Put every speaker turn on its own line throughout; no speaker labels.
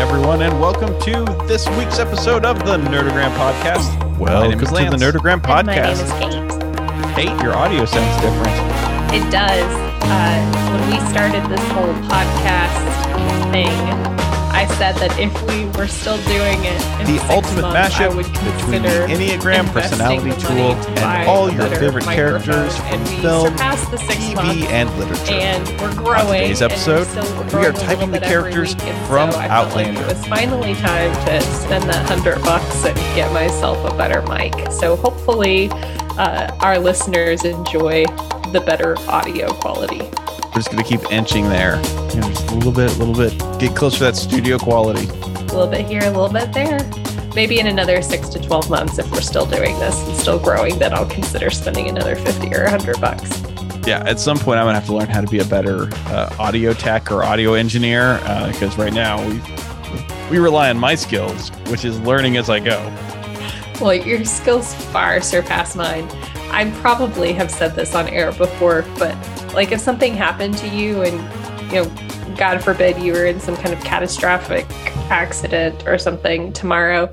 everyone, and welcome to this week's episode of the Nerdogram Podcast.
Welcome
to
to
the Nerdogram
And My name is
Podcast.
Kate.
Kate, your audio sounds different.
It does. Uh, when we started this whole podcast thing, I said that if we were still doing it, in
The
six
ultimate
months, I
mashup
would
between the Enneagram personality
the
tool
to
and all your favorite characters from
and we
film,
the six
TV,
months.
and literature.
and we're
On
growing.
today's
and
episode,
still
we are typing the characters
week,
from
so
Outlander.
Like it was finally time to spend that hundred bucks and get myself a better mic. So hopefully, uh, our listeners enjoy the better audio quality.
We're just going to keep inching there. You know, just a little bit, a little bit. Get closer to that studio quality.
A little bit here, a little bit there. Maybe in another six to twelve months, if we're still doing this and still growing, then I'll consider spending another fifty or hundred bucks.
Yeah, at some point, I'm going to have to learn how to be a better uh, audio tech or audio engineer because right now we we rely on my skills, which is learning as I go.
Well, your skills far surpass mine. I probably have said this on air before, but like if something happened to you and, you know, God forbid you were in some kind of catastrophic accident or something tomorrow,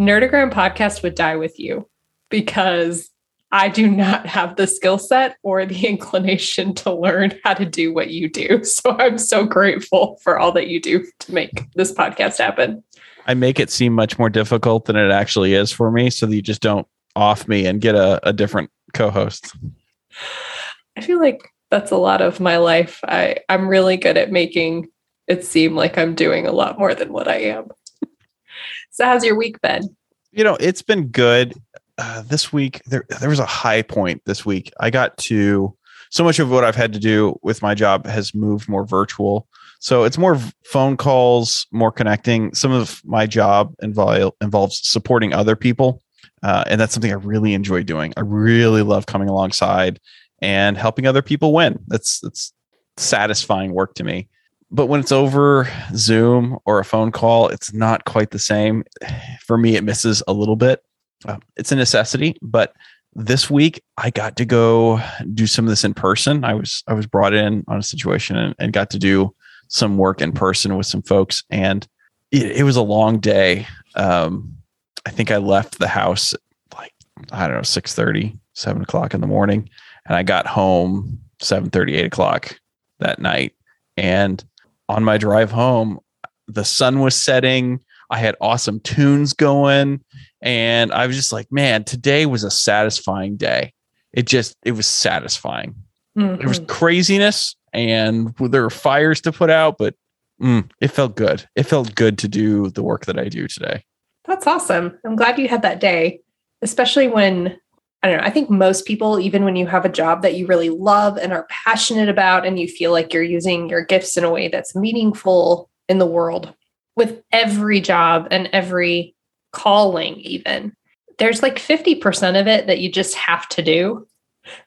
Nerdogram podcast would die with you because I do not have the skill set or the inclination to learn how to do what you do. So I'm so grateful for all that you do to make this podcast happen.
I make it seem much more difficult than it actually is for me, so that you just don't off me and get a, a different co-host.
I feel like that's a lot of my life. I, I'm really good at making it seem like I'm doing a lot more than what I am. so, how's your week been?
You know, it's been good. Uh, this week, there there was a high point this week. I got to so much of what I've had to do with my job has moved more virtual. So it's more phone calls, more connecting. Some of my job involve, involves supporting other people. Uh, and that's something I really enjoy doing. I really love coming alongside and helping other people win. That's that's satisfying work to me. But when it's over Zoom or a phone call, it's not quite the same. For me, it misses a little bit. Uh, it's a necessity, but this week I got to go do some of this in person. I was I was brought in on a situation and, and got to do some work in person with some folks, and it, it was a long day. Um, I think I left the house like I don't know 6 7 o'clock in the morning, and I got home 7 8 o'clock that night. And on my drive home, the sun was setting. I had awesome tunes going, and I was just like, man, today was a satisfying day. It just it was satisfying. There was
Mhm.
craziness, and there were fires to put out, but mm, it felt good. It felt good to do the work that I do today.
That's awesome. I'm glad you had that day, especially when I don't know. I think most people, even when you have a job that you really love and are passionate about, and you feel like you're using your gifts in a way that's meaningful in the world, with every job and every calling, even there's like 50% of it that you just have to do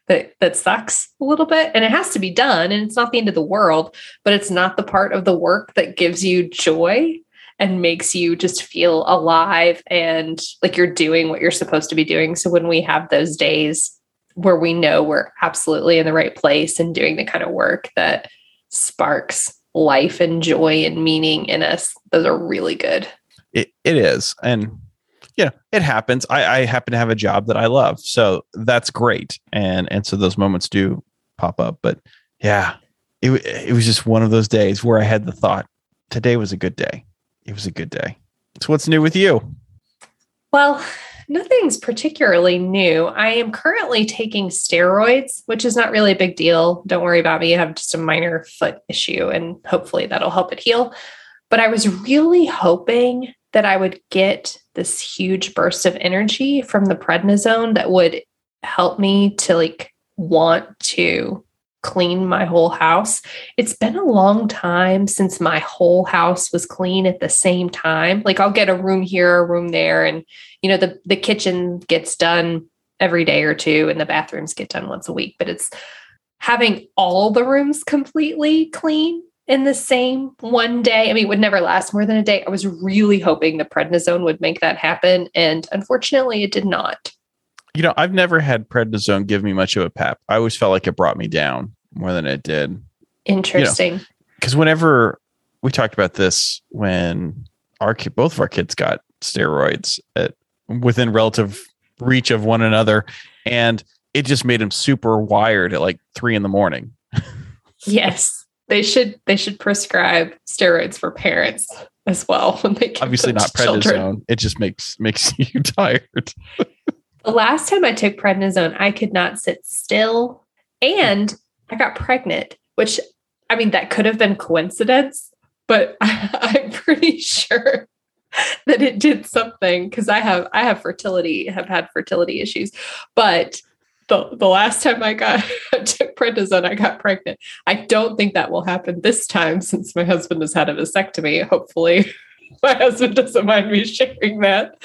that that sucks a little bit and it has to be done and it's not the end of the world but it's not the part of the work that gives you joy and makes you just feel alive and like you're doing what you're supposed to be doing. So when we have those days where we know we're absolutely in the right place and doing the kind of work that sparks life and joy and meaning in us, those are really good.
It it is, and know, it happens. I, I happen to have a job that I love, so that's great. And and so those moments do pop up. But yeah, it it was just one of those days where I had the thought, today was a good day. It was a good day. So what's new with you?
Well, nothing's particularly new. I am currently taking steroids, which is not really a big deal. Don't worry about me. I have just a minor foot issue, and hopefully that'll help it heal. But I was really hoping that I would get this huge burst of energy from the prednisone that would help me to like want to clean my whole house. It's been a long time since my whole house was clean at the same time. Like I'll get a room here, a room there, and you know the the kitchen gets done every day or two, and the bathrooms get done once a week. But it's having all the rooms completely clean in the same one day. I mean, it would never last more than a day. I was really hoping the prednisone would make that happen, and unfortunately, it did not.
You know, I've never had prednisone give me much of a pep. I always felt like it brought me down more than it did.
Interesting.
Because whenever we talked about this when our both of our kids got steroids at within relative reach of one another, and it just made them super wired at like three in the morning.
Yes. They should they should prescribe steroids for parents as well when they
Obviously, not
to children.
prednisone. It just makes makes you tired.
The last time I took prednisone, I could not sit still and I got pregnant, which I mean, that could have been coincidence, but I, am pretty sure that it did something because I have I have fertility, have had fertility issues. But the, the last time I got took prednisone, I got pregnant. I don't think that will happen this time since my husband has had a vasectomy. Hopefully my husband doesn't mind me sharing that.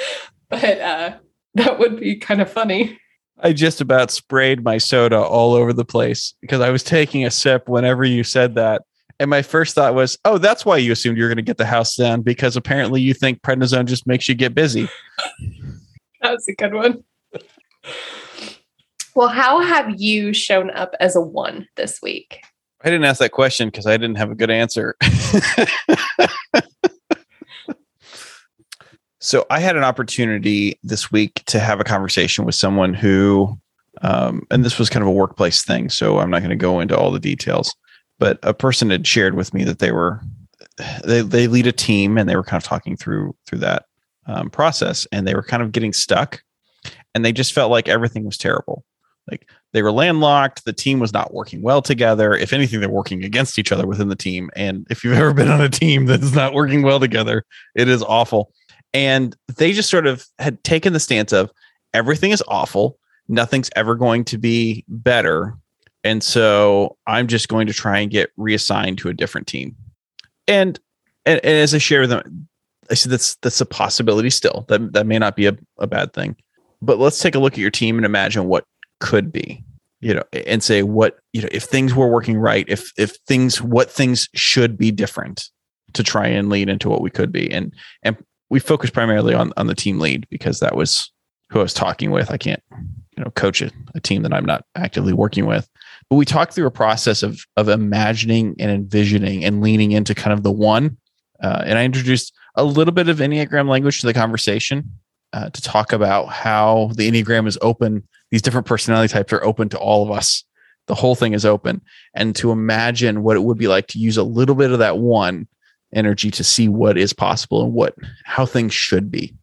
But uh that would be kind of funny.
I just about sprayed my soda all over the place because I was taking a sip whenever you said that. And my first thought was, oh, that's why you assumed you were going to get the house down because apparently you think prednisone just makes you get busy.
That was a good one. Well, how have you shown up as a one this week?
I didn't ask that question because I didn't have a good answer. so I had an opportunity this week to have a conversation with someone who, um, and this was kind of a workplace thing. So I'm not going to go into all the details, but a person had shared with me that they were, they, they lead a team and they were kind of talking through, through that um, process and they were kind of getting stuck and they just felt like everything was terrible. Like they were landlocked. The team was not working well together. If anything, they're working against each other within the team. And if you've ever been on a team that's not working well together, it is awful. And they just sort of had taken the stance of everything is awful. Nothing's ever going to be better. And so I'm just going to try and get reassigned to a different team. And and, and as I share with them, I said that's that's a possibility still. That that may not be a, a bad thing. But let's take a look at your team and imagine what could be you know and say what you know if things were working right if if things what things should be different to try and lead into what we could be and and we focus primarily on on the team lead because that was who I was talking with I can't you know coach a, a team that I'm not actively working with but we talked through a process of of imagining and envisioning and leaning into kind of the one uh, and I introduced a little bit of enneagram language to the conversation uh, to talk about how the enneagram is open these different personality types are open to all of us. The whole thing is open. And to imagine what it would be like to use a little bit of that one energy to see what is possible and what how things should be.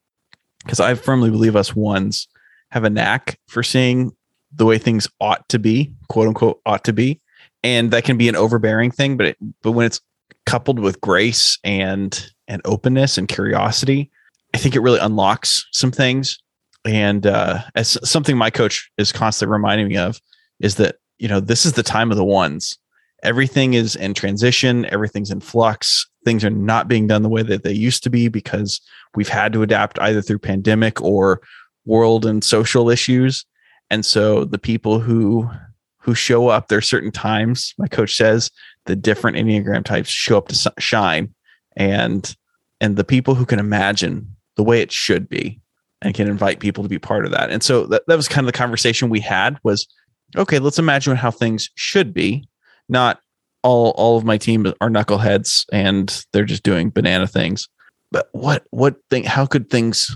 Because I firmly believe us ones have a knack for seeing the way things ought to be, quote unquote, ought to be. And that can be an overbearing thing, but it, but when it's coupled with grace and and openness and curiosity, I think it really unlocks some things and uh, as something my coach is constantly reminding me of is that you know this is the time of the ones everything is in transition everything's in flux things are not being done the way that they used to be because we've had to adapt either through pandemic or world and social issues and so the people who who show up there are certain times my coach says the different enneagram types show up to shine and and the people who can imagine the way it should be and can invite people to be part of that. And so that, that was kind of the conversation we had was, okay, let's imagine how things should be. Not all all of my team are knuckleheads and they're just doing banana things. But what what thing how could things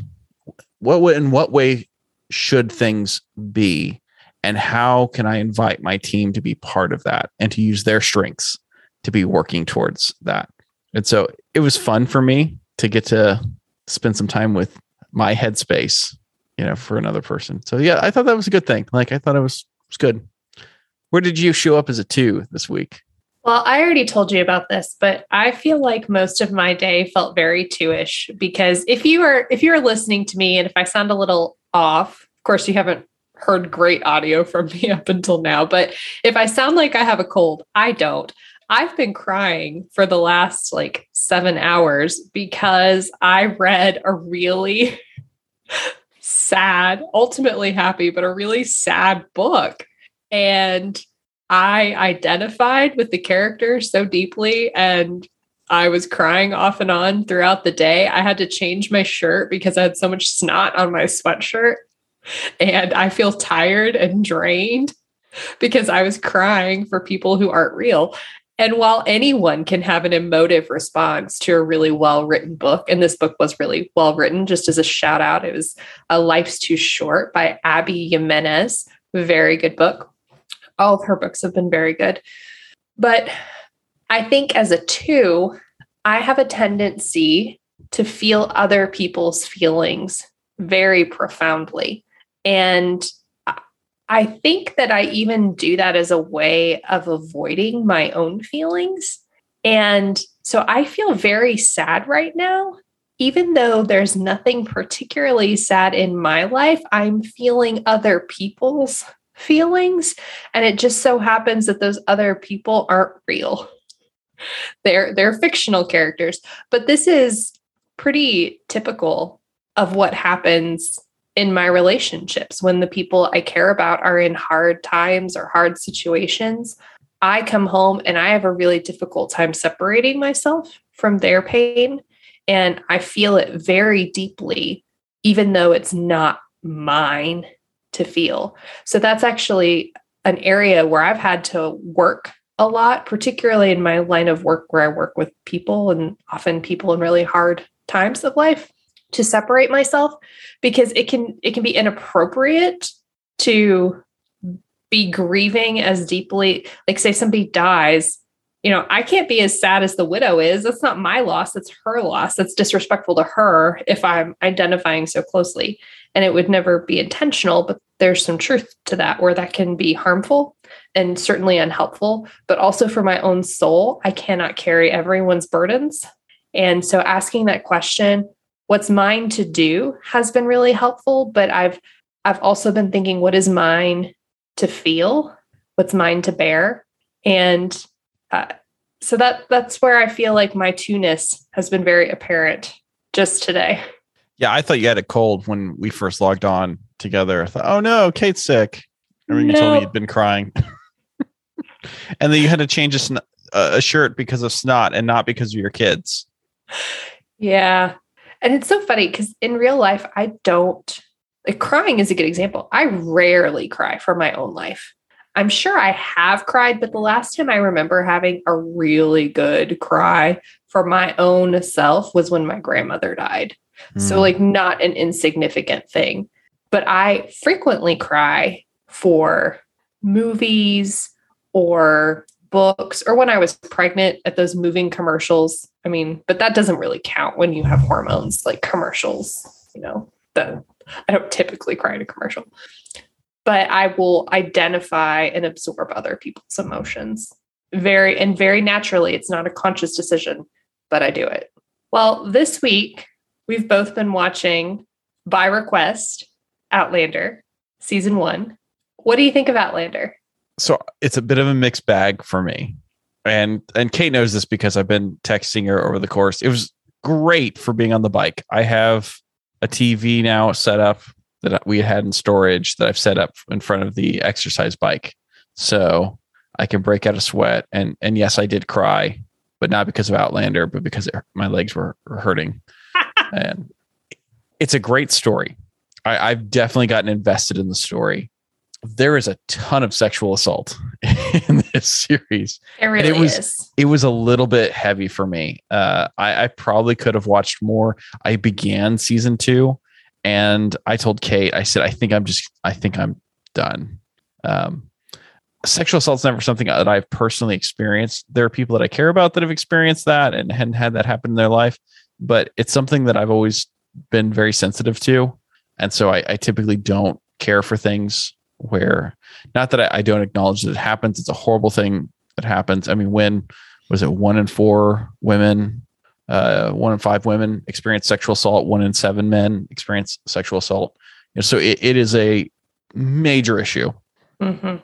what in what way should things be and how can I invite my team to be part of that and to use their strengths to be working towards that. And so it was fun for me to get to spend some time with my headspace, you know, for another person. So yeah, I thought that was a good thing. Like I thought it was was good. Where did you show up as a two this week?
Well, I already told you about this, but I feel like most of my day felt very two-ish because if you are if you're listening to me and if I sound a little off, of course you haven't heard great audio from me up until now, but if I sound like I have a cold, I don't. I've been crying for the last like seven hours because I read a really sad, ultimately happy, but a really sad book. And I identified with the character so deeply and I was crying off and on throughout the day. I had to change my shirt because I had so much snot on my sweatshirt. And I feel tired and drained because I was crying for people who aren't real. And while anyone can have an emotive response to a really well written book, and this book was really well written, just as a shout out, it was A Life's Too Short by Abby Jimenez. Very good book. All of her books have been very good. But I think as a two, I have a tendency to feel other people's feelings very profoundly. And I think that I even do that as a way of avoiding my own feelings. And so I feel very sad right now. Even though there's nothing particularly sad in my life, I'm feeling other people's feelings. And it just so happens that those other people aren't real. They're they're fictional characters. But this is pretty typical of what happens in my relationships when the people I care about are in hard times or hard situations. I come home and I have a really difficult time separating myself from their pain. And I feel it very deeply, even though it's not mine to feel. So that's actually an area where I've had to work a lot, particularly in my line of work where I work with people and often people in really hard times of life to separate myself because it can it can be inappropriate to be grieving as deeply like say somebody dies you know i can't be as sad as the widow is. That's not my loss that's her loss. That's disrespectful to her if i'm identifying so closely. And it would never be intentional but there's some truth to that where that can be harmful and certainly unhelpful. But also for my own soul i cannot carry everyone's burdens. And so asking that question what's mine to do has been really helpful. But i've i've also been thinking what is mine to feel? What's mine to bear? And uh, so that that's where i feel like my two-ness has been very apparent just today
yeah i thought you had a cold when we first logged on together i thought oh no kate's sick I mean, no. you told me you'd been crying and then you had to change a, sn- a shirt because of snot and not because of your kids
yeah and it's so funny because in real life, I don't like crying is a good example. I rarely cry for my own life. I'm sure I have cried, but the last time I remember having a really good cry for my own self was when my grandmother died. Mm. So, hmm. like, not an insignificant thing. But I frequently cry for movies or books or when I was pregnant at those moving commercials. I mean, but that doesn't really count when you have hormones like commercials, you know, that I don't typically cry in a commercial. But I will identify and absorb other people's emotions very and very naturally. It's not a conscious decision, but I do it. Well, this week we've both been watching by request Outlander season one. What do you think of Outlander?
so it's a bit of a mixed bag for me. And and Kate knows this because I've been texting her over the course. It was great for being on the bike. I have a TV now set up that we had in storage that I've set up in front of the exercise bike. So I can break out a sweat and and yes, I did cry, but not because of Outlander, but because it, my legs were, were hurting. and it's a great story. I, I've definitely gotten invested in the story there is a ton of sexual assault in this series.
It really
it was,
is.
It was a little bit heavy for me. Uh, I, I, probably could have watched more. I began season two, and I told Kate, I said, I think I'm just, I think I'm done. Um, sexual assault's never something that I've personally experienced. There are people that I care about that have experienced that and hadn't had that happen in their life, but it's something that I've always been very sensitive to, and so I, I typically don't care for things where not that I, I, don't acknowledge that it happens it's a horrible thing that happens i mean when was it one in four women uh, one in five women experience sexual assault one in seven men experience sexual assault you know, so it, it is a major issue mm-hmm.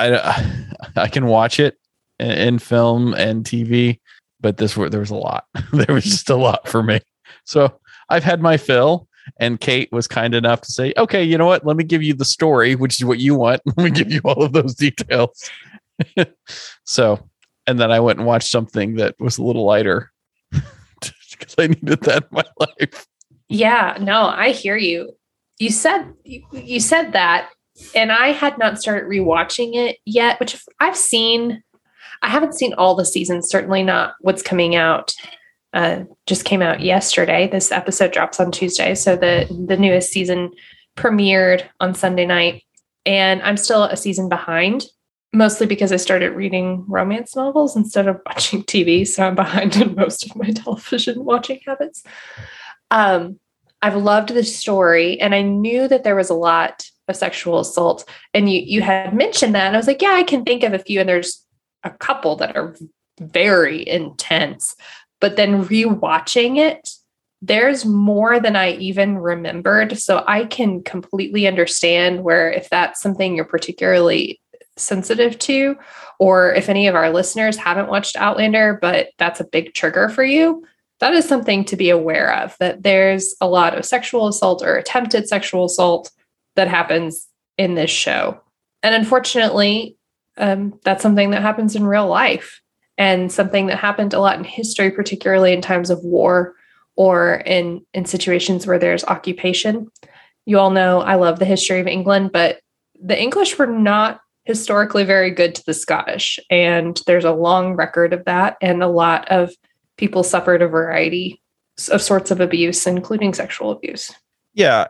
I, I can watch it in, in film and tv but this there was a lot there was just a lot for me so i've had my fill and Kate was kind enough to say, okay, you know what? Let me give you the story, which is what you want. Let me give you all of those details. so, and then I went and watched something that was a little lighter because I needed that in my life.
Yeah, no, I hear you. You said you said that, and I had not started rewatching it yet, which I've seen. I haven't seen all the seasons, certainly not what's coming out. Uh, just came out yesterday. This episode drops on Tuesday. So the the newest season premiered on Sunday night. And I'm still a season behind, mostly because I started reading romance novels instead of watching TV. So I'm behind in most of my television watching habits. Um, I've loved the story, and I knew that there was a lot of sexual assault. And you you had mentioned that, and I was like, yeah, I can think of a few, and there's a couple that are very intense. But then rewatching it, there's more than I even remembered. So I can completely understand where if that's something you're particularly sensitive to, or if any of our listeners haven't watched Outlander, but that's a big trigger for you, that is something to be aware of that there's a lot of sexual assault or attempted sexual assault that happens in this show. And unfortunately, um, that's something that happens in real life and something that happened a lot in history, particularly in times of war or in, in situations where there's occupation. You all know I love the history of England, but the English were not historically very good to the Scottish. And there's a long record of that. And a lot of people suffered a variety of sorts of abuse, including sexual abuse.
Yeah.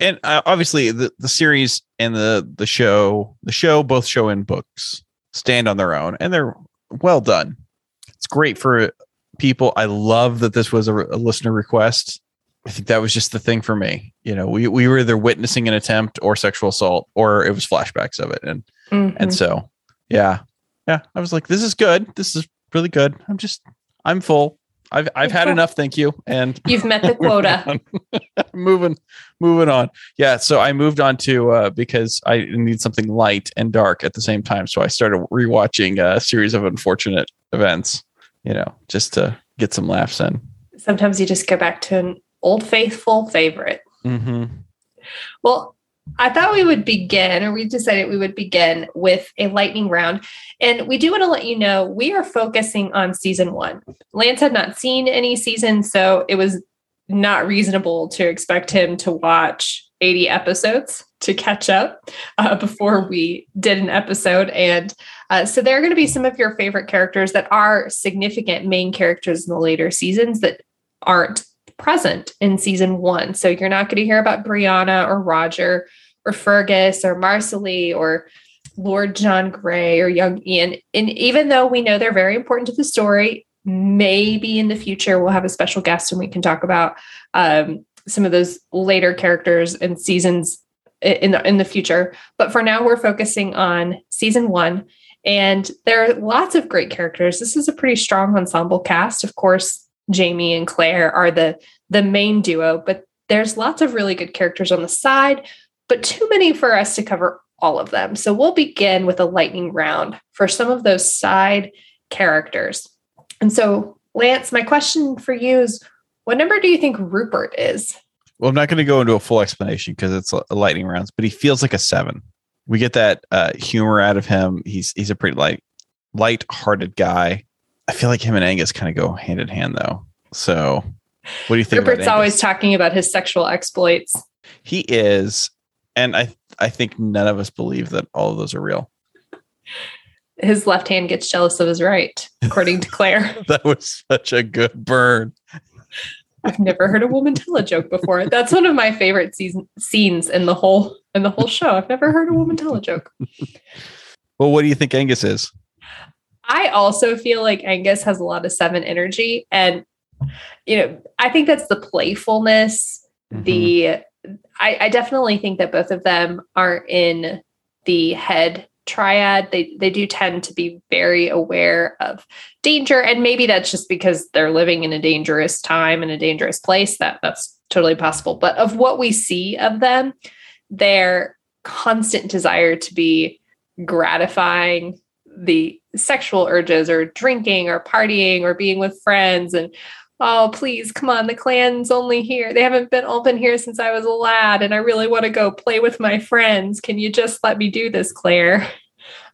And uh, obviously the, the series and the, the show, the show, both show and books stand on their own and they're well done. It's great for people. I love that this was a, a listener request. I think that was just the thing for me. You know, we, we were either witnessing an attempt or sexual assault, or it was flashbacks of it. And mm-hmm. and so yeah. Yeah. I was like, this is good. This is really good. I'm just I'm full. I've I've had enough, thank you. And
you've met the quota.
moving moving on. Yeah, so I moved on to uh, because I need something light and dark at the same time. So I started rewatching a series of unfortunate events, you know, just to get some laughs in.
Sometimes you just go back to an old faithful favorite.
Mm-hmm.
Well, I thought we would begin, or we decided we would begin with a lightning round. And we do want to let you know we are focusing on season one. Lance had not seen any season, so it was not reasonable to expect him to watch 80 episodes to catch up uh, before we did an episode. And uh, so there are going to be some of your favorite characters that are significant main characters in the later seasons that aren't present in season one. So you're not going to hear about Brianna or Roger or Fergus or Marsali or Lord John Grey or young Ian. And even though we know they're very important to the story, maybe in the future we'll have a special guest and we can talk about um, some of those later characters and seasons in the in the future. But for now, we're focusing on season one, and there are lots of great characters. This is a pretty strong ensemble cast. Of course, Jamie and Claire are the the main duo, but there's lots of really good characters on the side, but too many for us to cover all of them. So we'll begin with a lightning round for some of those side characters. And so, Lance, my question for you is what number do you think Rupert is?
Well, I'm not going to go into a full explanation because it's a lightning rounds, but he feels like a seven. We get that uh, humor out of him. He's he's a pretty light, light-hearted guy. I feel like him and Angus kind of go hand in hand, though. So, what do you think?
Rupert's always talking about his sexual exploits.
He is, and I I think none of us believe that all of those are real.
His left hand gets jealous of his right, according to Claire.
that was such a good burn.
I've never heard a woman tell a joke before. That's one of my favorite season, scenes in the whole in the whole show. I've never heard a woman tell a joke.
Well, what do you think Angus is?
I also feel like Angus has a lot of seven energy. And, you know, I think that's the playfulness, mm-hmm. the, I, I definitely think that both of them are in the head triad they they do tend to be very aware of danger and maybe that's just because they're living in a dangerous time in a dangerous place that that's totally possible but of what we see of them their constant desire to be gratifying the sexual urges or drinking or partying or being with friends and oh please come on the clan's only here. They haven't been open here since i was a lad and i really want to go play with my friends. Can you just let me do this claire?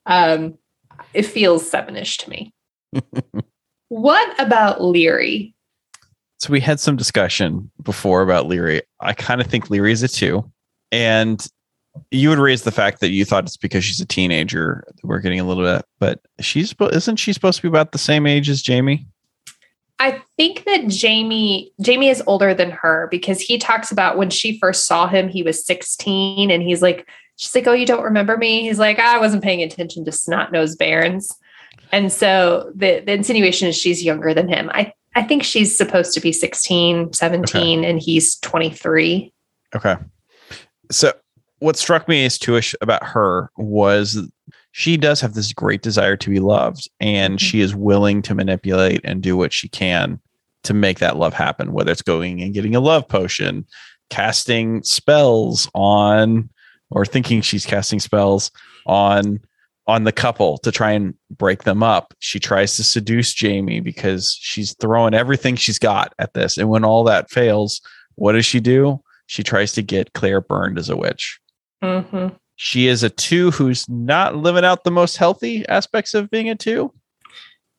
Um it feels sevenish to me. What about laoghaire?
So we had some discussion before about laoghaire. I kind of think laoghaire is a two. And you would raise the fact that you thought it's because she's a teenager. We're getting a little bit, but she's isn't she supposed to be about the same age as Jamie?
I think that Jamie Jamie is older than her because he talks about when she first saw him, he was 16, and he's like, she's like, "Oh, you don't remember me?" He's like, ah, "I wasn't paying attention to snot nosed barons," and so the the insinuation is she's younger than him. I I think she's supposed to be 16, 17, okay. and he's 23.
Okay. So what struck me as Tuish about her was she does have this great desire to be loved and mm-hmm. she is willing to manipulate and do what she can to make that love happen whether it's going and getting a love potion casting spells on or thinking she's casting spells on on the couple to try and break them up. She tries to seduce jamie because she's throwing everything she's got at this and when all that fails what does she do? She tries to get claire burned as a witch
mm-hmm.
She is a two who's not living out the most healthy aspects of being a two.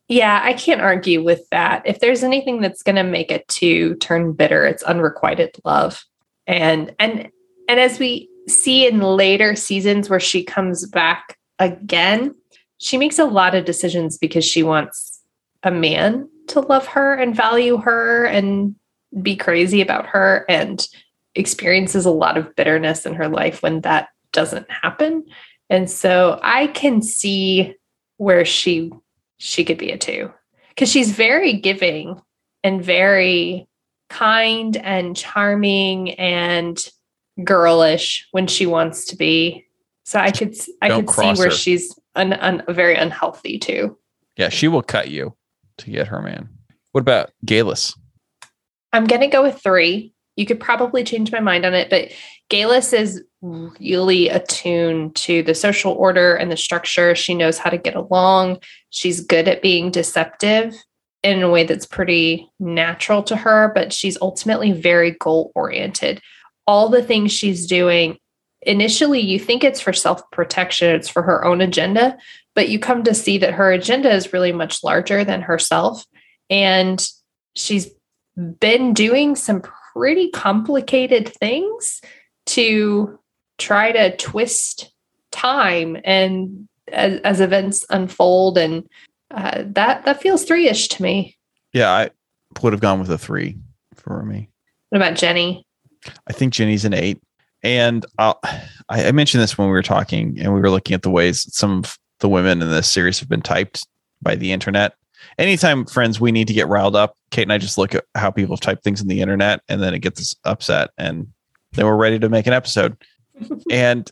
Yeah, I can't argue with that. If there's anything that's going to make a two turn bitter, it's unrequited love. And and and as we see in later seasons where she comes back again, she makes a lot of decisions because she wants a man to love her and value her and be crazy about her and experiences a lot of bitterness in her life when that doesn't happen. And so I can see where she she could be a two because she's very giving and very kind and charming and girlish when she wants to be. So I could I Don't could see where her. she's un, un, very unhealthy too.
Yeah, she will cut you to get her man. What about Geillis?
I'm gonna go with three. You could probably change my mind on it, but Geillis is really attuned to the social order and the structure. She knows how to get along. She's good at being deceptive in a way that's pretty natural to her, but she's ultimately very goal oriented. All the things she's doing, initially, you think it's for self protection, it's for her own agenda, but you come to see that her agenda is really much larger than herself. And she's been doing some pretty complicated things to try to twist time and as, as events unfold. And uh, that that feels three-ish to me.
Yeah i would have gone with a three for me.
What about jenny?
I think jenny's an eight. And I'll, i mentioned this when we were talking and we were looking at the ways some of the women in this series have been typed by the internet anytime friends we need to get riled up kate and i just look at how people have typed things in the internet and then it gets us upset and then we're ready to make an episode and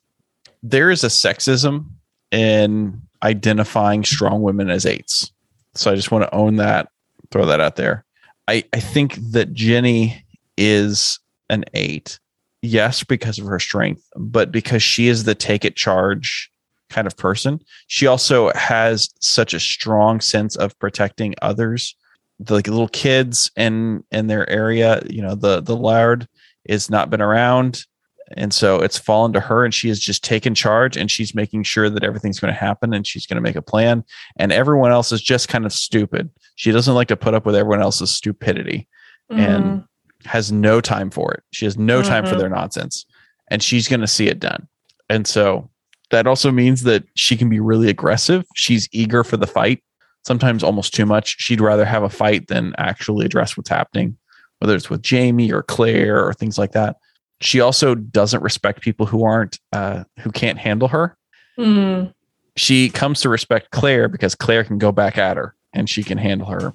there is a sexism in identifying strong women as eights. So I just want to own that, throw that out there. I, I think that Jenny is an eight. Yes, because of her strength, but because she is the take it charge kind of person. She also has such a strong sense of protecting others. The like little kids in in their area, you know, the the Laird is not been around and so it's fallen to her and she has just taken charge and she's making sure that everything's going to happen and she's going to make a plan and everyone else is just kind of stupid she doesn't like to put up with everyone else's stupidity mm-hmm. and has no time for it she has no time mm-hmm. for their nonsense and she's going to see it done and so that also means that she can be really aggressive she's eager for the fight sometimes almost too much she'd rather have a fight than actually address what's happening whether it's with jamie or claire or things like that she also doesn't respect people who aren't uh, who can't handle her.
Mm.
She comes to respect Claire because Claire can go back at her and she can handle her.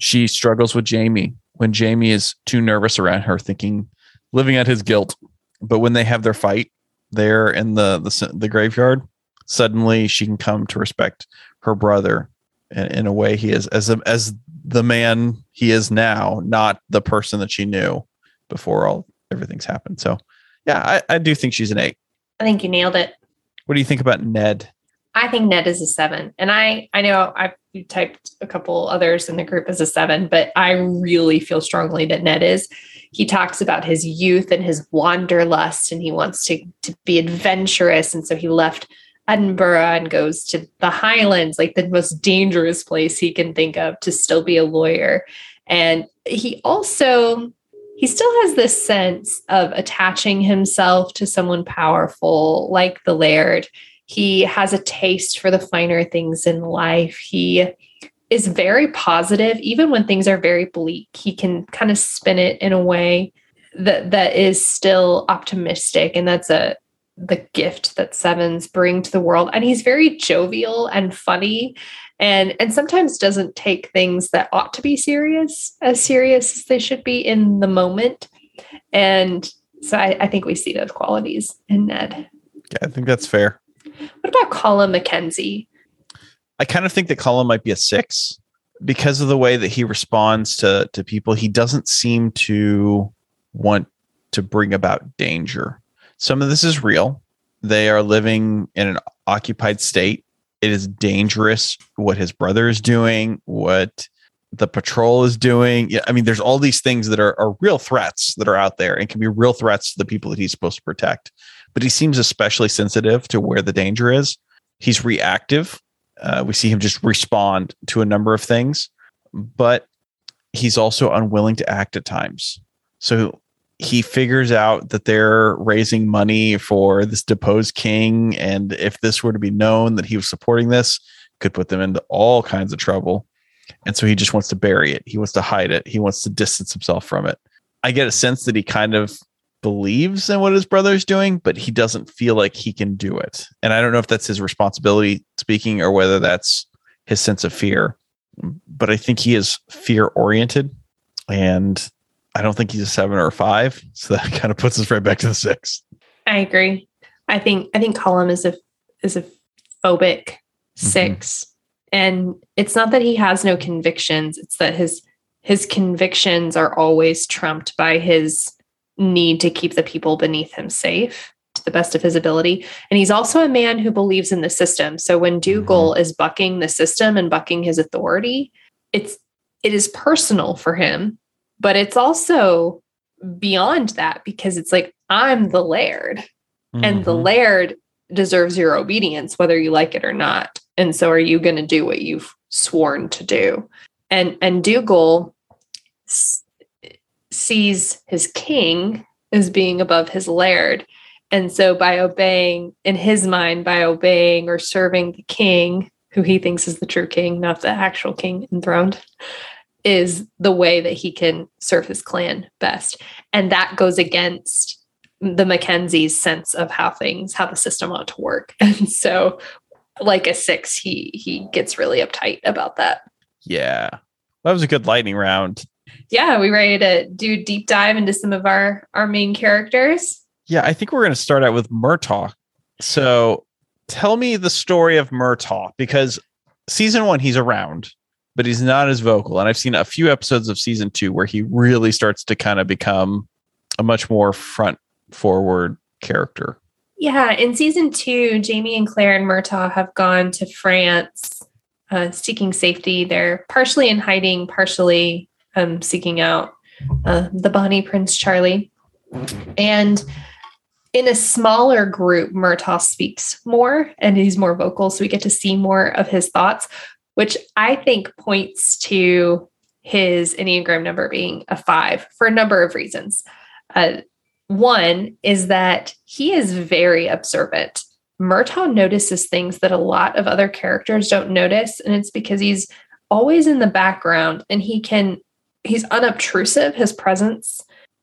She struggles with Jamie when Jamie is too nervous around her, thinking living at his guilt. But when they have their fight there in the the, the graveyard, suddenly she can come to respect her brother in, in a way he is as a, as the man he is now, not the person that she knew before all everything's happened. So, yeah, I, I do think she's an eight.
I think you nailed it.
What do you think about Ned?
I think Ned is a seven, and I I know I've typed a couple others in the group as a seven, but I really feel strongly that Ned is. He talks about his youth and his wanderlust, and he wants to to be adventurous, and so he left Edinburgh and goes to the Highlands, like the most dangerous place he can think of to still be a lawyer. And he also he still has this sense of attaching himself to someone powerful like the laird. He has a taste for the finer things in life. He is very positive. Even when things are very bleak he can kind of spin it in a way that that is still optimistic. And that's a the gift that sevens bring to the world. And he's very jovial and funny and and sometimes doesn't take things that ought to be serious as serious as they should be in the moment. And so i, I think we see those qualities in ned.
Yeah i think that's fair.
What about colum mckenzie
i kind of think that colum might be a six because of the way that he responds to to people he doesn't seem to want to bring about danger some of this is real. They are living in an occupied state. It is dangerous what his brother is doing, what the patrol is doing. I mean, there's all these things that are, are real threats that are out there and can be real threats to the people that he's supposed to protect. But he seems especially sensitive to where the danger is. He's reactive. Uh, we see him just respond to a number of things, but he's also unwilling to act at times. So he figures out that they're raising money for this deposed king and if this were to be known that he was supporting this could put them into all kinds of trouble. And so he just wants to bury it. He wants to hide it. He wants to distance himself from it. I get a sense that he kind of believes in what his brother is doing but he doesn't feel like he can do it and i don't know if that's his responsibility speaking or whether that's his sense of fear but i think he is fear oriented and I don't think he's a seven or a five. So that kind of puts us right back to the six.
I agree. I think I think Colum is a is a phobic mm-hmm. 6 mm-hmm. And it's not that he has no convictions, it's that his his convictions are always trumped by his need to keep the people beneath him safe to the best of his ability. And he's also a man who believes in the system. So when Dougal mm-hmm. is bucking the system and bucking his authority, it's it is personal for him but it's also beyond that because it's like I'm the laird mm-hmm. and the mm-hmm. laird deserves your obedience whether you like it or not and so are you going to do what you've sworn to do and and dougal sees his king as being above his laird and so by obeying in his mind by obeying or serving the king who he thinks is the true king not the actual king enthroned is the way that he can serve his clan best. And that goes against the Mackenzie's sense of how things, how the system ought to work. And so like a six, he he gets really uptight about that.
Yeah. That was a good lightning round.
Yeah, we ready to do deep dive into some of our our main characters?
Yeah, I think we're going to start out with Murtagh. So, tell me the story of Murtagh because season 1 he's around but he's not as vocal. And I've seen a few episodes of season two where he really starts to kind of become a much more front forward character.
Yeah, in season two, Jamie and Claire and Murtagh have gone to France uh, seeking safety. They're partially in hiding, partially um, seeking out uh, the Bonnie Prince Charlie. And in a smaller group, Murtagh speaks more and he's more vocal, so we get to see more of his thoughts which I think points to his Enneagram number being a five for a number of reasons. Uh, one is that he is very observant. Murtagh notices things that a lot of other characters don't notice, and it's because he's always in the background and he can, he's unobtrusive, his presence.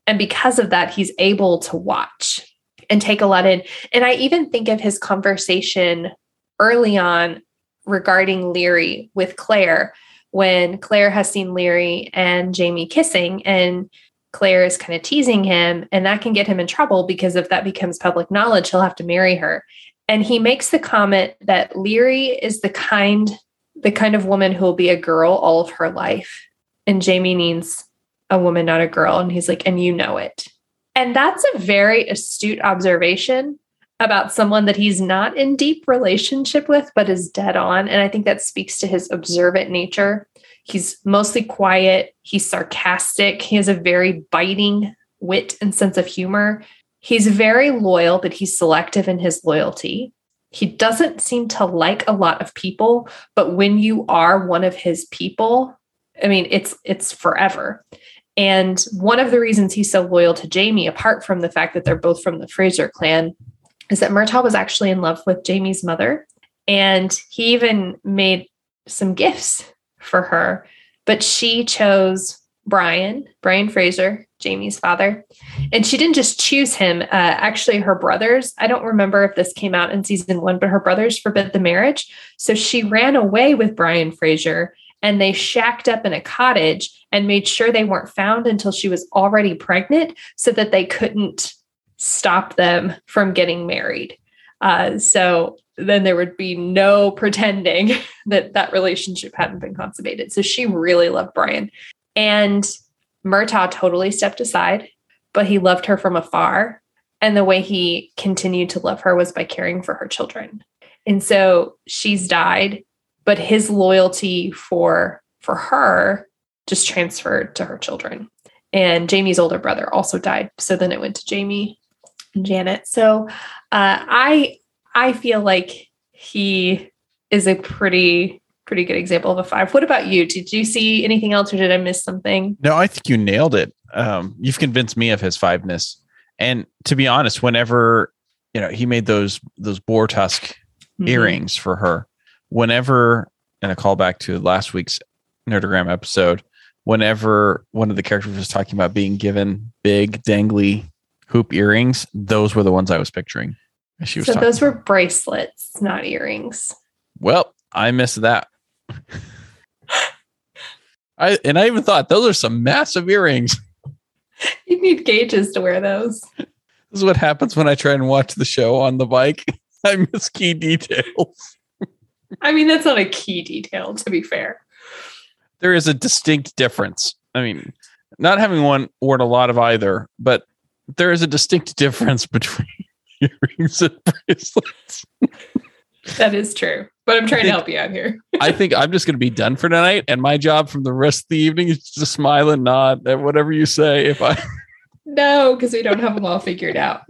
And because of that, he's able to watch and take a lot in. And I even think of his conversation early on regarding Laoghaire with Claire when Claire has seen Laoghaire and Jamie kissing and Claire is kind of teasing him and that can get him in trouble because if that becomes public knowledge he'll have to marry her. And he makes the comment that Laoghaire is the kind the kind of woman who will be a girl all of her life and Jamie needs a woman not a girl and he's like and you know it. And that's a very astute observation about someone that he's not in deep relationship with, but is dead on. And I think that speaks to his observant nature. He's mostly quiet, he's sarcastic, he has a very biting wit and sense of humor. He's very loyal, but he's selective in his loyalty. He doesn't seem to like a lot of people, but when you are one of his people, I mean, it's it's forever. And one of the reasons he's so loyal to Jamie, apart from the fact that they're both from the Fraser clan, is that Murtagh was actually in love with Jamie's mother. And he even made some gifts for her, but she chose Brian, Brian Fraser, Jamie's father. And she didn't just choose him. Uh, actually, her brothers, I don't remember if this came out in season one, but her brothers forbid the marriage. So she ran away with Brian Fraser and they shacked up in a cottage and made sure they weren't found until she was already pregnant so that they couldn't stop them from getting married. Uh, so then there would be no pretending that that relationship hadn't been consummated. So she really loved Brian. And Murtagh totally stepped aside, but he loved her from afar. And the way he continued to love her was by caring for her children. And so she's died, but his loyalty for for her just transferred to her children. And Jamie's older brother also died. So then it went to Jamie and Janet. So uh, I I feel like he is a pretty pretty good example of a five. What about you? Did you see anything else, or did I miss something?
No, I think you nailed it. Um, you've convinced me of his fiveness. And to be honest, whenever you know he made those those boar tusk mm-hmm. earrings for her, whenever and a callback to last week's Nerdogram episode, whenever one of the characters was talking about being given big dangly hoop earrings, those were the ones I was picturing.
She was so those were bracelets, not earrings.
Well, I missed that. I and I even thought those are some massive earrings.
You need gauges to wear those.
This is what happens when I try and watch the show on the bike. I miss key details.
I mean, that's not a key detail, to be fair.
There is a distinct difference. I mean, not having one worn a lot of either, but there is a distinct difference between earrings and bracelets.
that is true. But I'm trying think, to help you out here.
I think I'm just going to be done for tonight. And my job from the rest of the evening is to smile and nod at whatever you say. If I.
No, because we don't have them all figured out,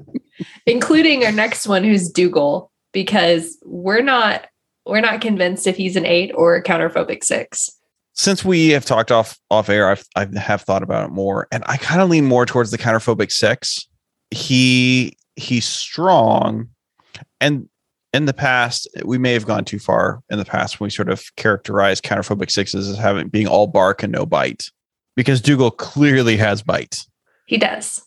including our next one, who's Dougal, because we're not we're not convinced if he's an eight or a counterphobic six.
Since we have talked off off air, I've I have thought about it more, and I kind of lean more towards the counterphobic six. He he's strong, and in the past, we may have gone too far in the past when we sort of characterize counterphobic sixes as having being all bark and no bite, because Dougal clearly has bite.
He does.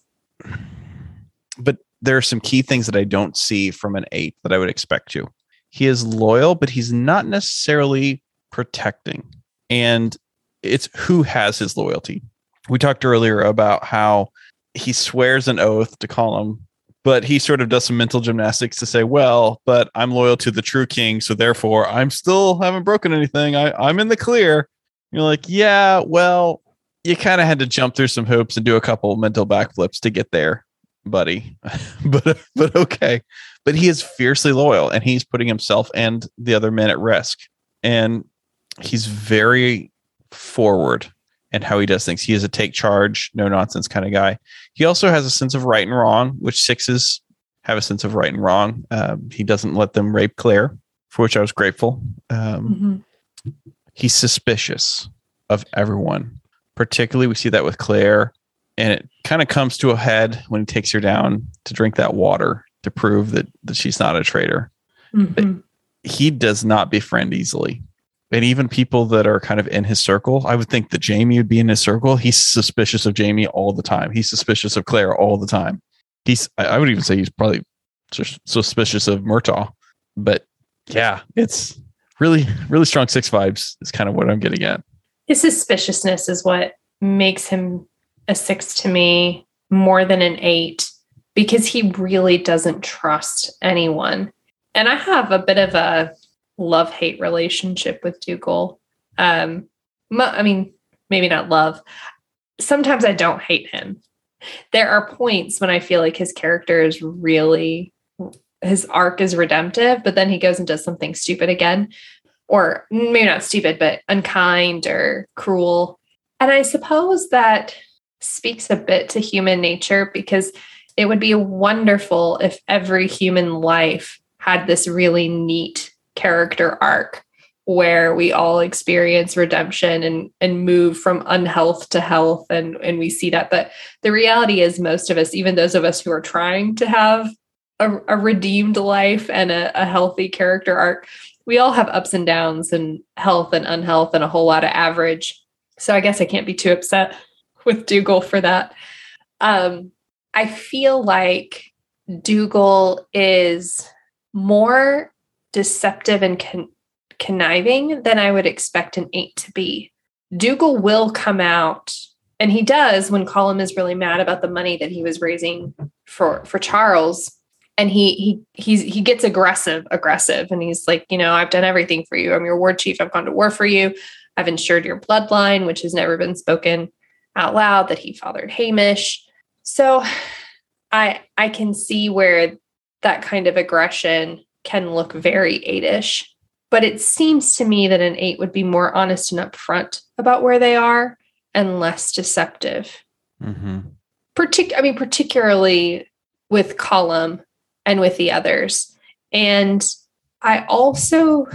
But there are some key things that I don't see from an eight that I would expect to. He is loyal, but he's not necessarily protecting. And it's who has his loyalty. We talked earlier about how he swears an oath to him but he sort of does some mental gymnastics to say, well, but I'm loyal to the true king, so therefore I'm still haven't broken anything. I, I'm in the clear. You're like, yeah, well, you kind of had to jump through some hoops and do a couple mental backflips to get there, buddy. but but okay. But he is fiercely loyal and he's putting himself and the other men at risk. And he's very forward and how he does things. He is a take charge, no nonsense kind of guy. He also has a sense of right and wrong, which sixes have a sense of right and wrong. Um, he doesn't let them rape Claire, for which I was grateful. Um, mm-hmm. He's suspicious of everyone. Particularly, we see that with Claire, and it kind of comes to a head when he takes her down to drink that water to prove that, that she's not a traitor. Mm-hmm. he does not befriend easily and even people that are kind of in his circle, I would think that Jamie would be in his circle. He's suspicious of Jamie all the time. He's suspicious of Claire all the time. He's, I would even say he's probably suspicious of Murtagh. But yeah, it's really, really strong six vibes is kind of what I'm getting at.
His suspiciousness is what makes him a six to me more than an eight because he really doesn't trust anyone. And I have a bit of a love hate relationship with Dougal. Um, I mean, maybe not love. Sometimes I don't hate him. There are points when I feel like his character is really, his arc is redemptive, but then he goes and does something stupid again, or maybe not stupid, but unkind or cruel. And I suppose that speaks a bit to human nature because it would be wonderful if every human life had this really neat character arc where we all experience redemption and and move from unhealth to health and and we see that. But the reality is most of us even those of us who are trying to have a, a redeemed life and a, a healthy character arc we all have ups and downs and health and unhealth and a whole lot of average. So i guess i can't be too upset with dougal for that. Um i feel like dougal is more deceptive and con- conniving than I would expect an eight to be. Dougal will come out, and he does when Colum is really mad about the money that he was raising for for Charles. And he he he's he gets aggressive, aggressive, and he's like, you know, I've done everything for you. I'm your war chief. I've gone to war for you. I've ensured your bloodline, which has never been spoken out loud, that he fathered Hamish. So I I can see where that kind of aggression can look very eight-ish but it seems to me that an eight would be more honest and upfront about where they are and less deceptive. Mm-hmm. Partic- I mean, particularly with Colum and with the others. And I also,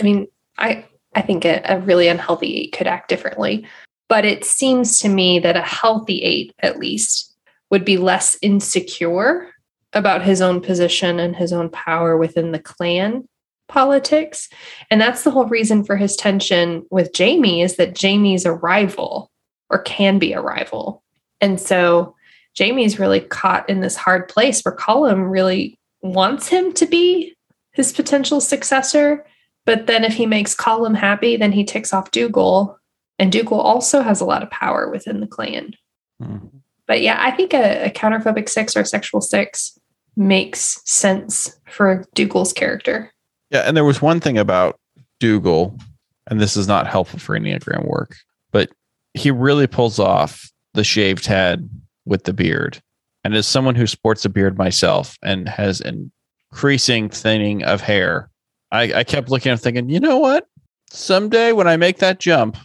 I mean, I I think a, a really unhealthy eight could act differently, but it seems to me that a healthy eight, at least, would be less insecure about his own position and his own power within the clan politics. And that's the whole reason for his tension with Jamie is that Jamie's a rival or can be a rival. And so Jamie's really caught in this hard place where Colum really wants him to be his potential successor. But then if he makes Colum happy, then he ticks off Dougal. And Dougal also has a lot of power within the clan. Mm-hmm. But yeah, I think a, a counterphobic six or a sexual six makes sense for Dougal's character.
Yeah, and there was one thing about Dougal, and this is not helpful for Enneagram work, but he really pulls off the shaved head with the beard. And as someone who sports a beard myself and has increasing thinning of hair, I, I kept looking and thinking, you know what? Someday when I make that jump,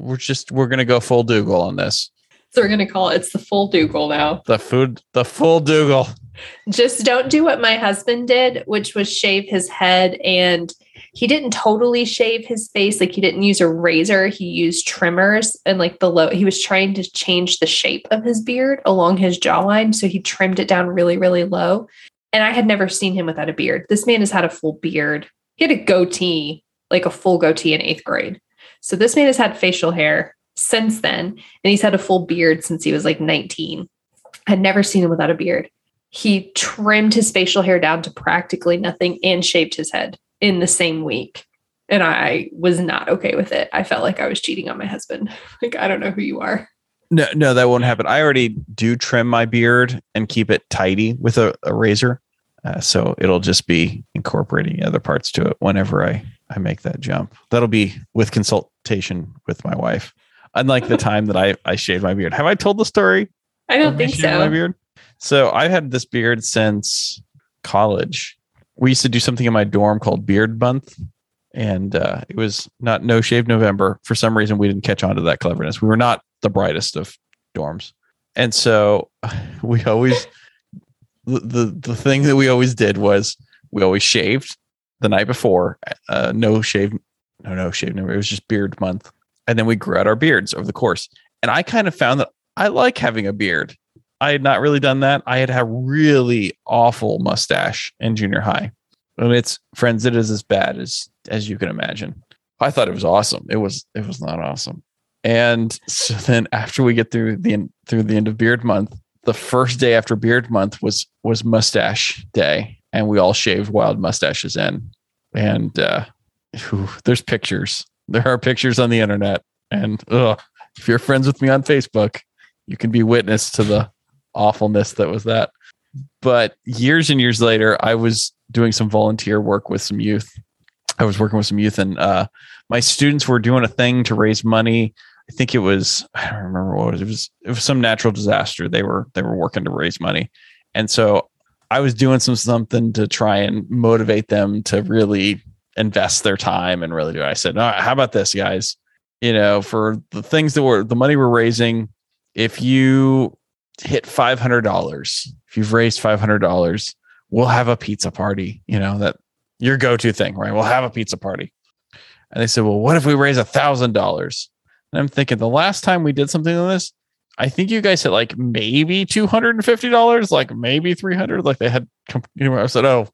we're just we're gonna go full Dougal on this.
So we're gonna call it it's the full Dougal now.
The food the full Dougal.
Just don't do what my husband did, which was shave his head and he didn't totally shave his face like he didn't use a razor he used trimmers and like the low he was trying to change the shape of his beard along his jawline so he trimmed it down really really low and i had never seen him without a beard this man has had a full beard he had a goatee like a full goatee in eighth grade so this man has had facial hair since then and he's had a full beard since he was like 19 I'd never seen him without a beard he trimmed his facial hair down to practically nothing and shaved his head in the same week. And I was not okay with it. I felt like I was cheating on my husband. like, I don't know who you are.
No, no, that won't happen. I already do trim my beard and keep it tidy with a, a razor. Uh, so it'll just be incorporating other parts to it whenever I, I make that jump. That'll be with consultation with my wife. Unlike the time that I, I shaved my beard. Have I told the story?
I don't think so. My beard?
So I've had this beard since college. We used to do something in my dorm called Beard Month, and uh, it was not No Shave November. For some reason, we didn't catch on to that cleverness. We were not the brightest of dorms, and so we always the the, the thing that we always did was we always shaved the night before. Uh, no shave, no no shave November. It was just Beard Month, and then we grew out our beards over the course. And I kind of found that I like having a beard. I had not really done that. I had a really awful mustache in junior high. And it's friends, it is as bad as as you can imagine. I thought it was awesome. It was it was not awesome. And so then after we get through the through the end of beard month, the first day after beard month was was mustache day, and we all shaved wild mustaches in. And uh, whew, there's pictures. There are pictures on the internet, and ugh, if you're friends with me on Facebook, you can be witness to the awfulness that was that. But years and years later, I was doing some volunteer work with some youth. I was working with some youth, and uh, my students were doing a thing to raise money. I think it was I don't remember what it was. It was it was some natural disaster. They were they were working to raise money, and so I was doing some something to try and motivate them to really invest their time and really do it. I said, All right, how about this, guys? You know, for the things that were the money we're raising, if you hit $500 if you've raised $500 we'll have a pizza party you know that your go-to thing right we'll have a pizza party And they said, Well, what if we raise a thousand dollars? And I'm thinking the last time we did something like this, I think you guys said like maybe two hundred and fifty dollars, like maybe three hundred. Like they had. You know, I said, "Oh,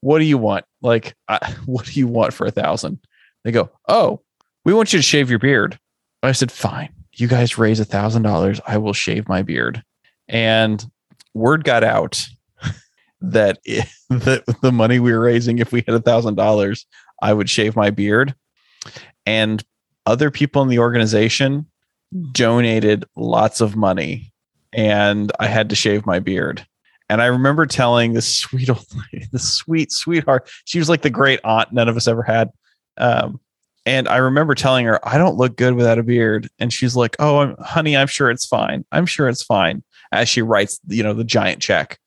what do you want? Like, what do you want for a thousand? They go, "Oh, we want you to shave your beard." I said, "Fine, you guys raise a thousand dollars, I will shave my beard." And word got out that it, the the money we were raising, if we had a thousand dollars, I would shave my beard, and other people in the organization donated lots of money and I had to shave my beard. And I remember telling this sweet old lady, the sweet sweetheart, she was like the great aunt none of us ever had. Um, and I remember telling her, I don't look good without a beard. And she's like, Oh, I'm, honey, I'm sure it's fine. I'm sure it's fine. As she writes, you know, the giant check.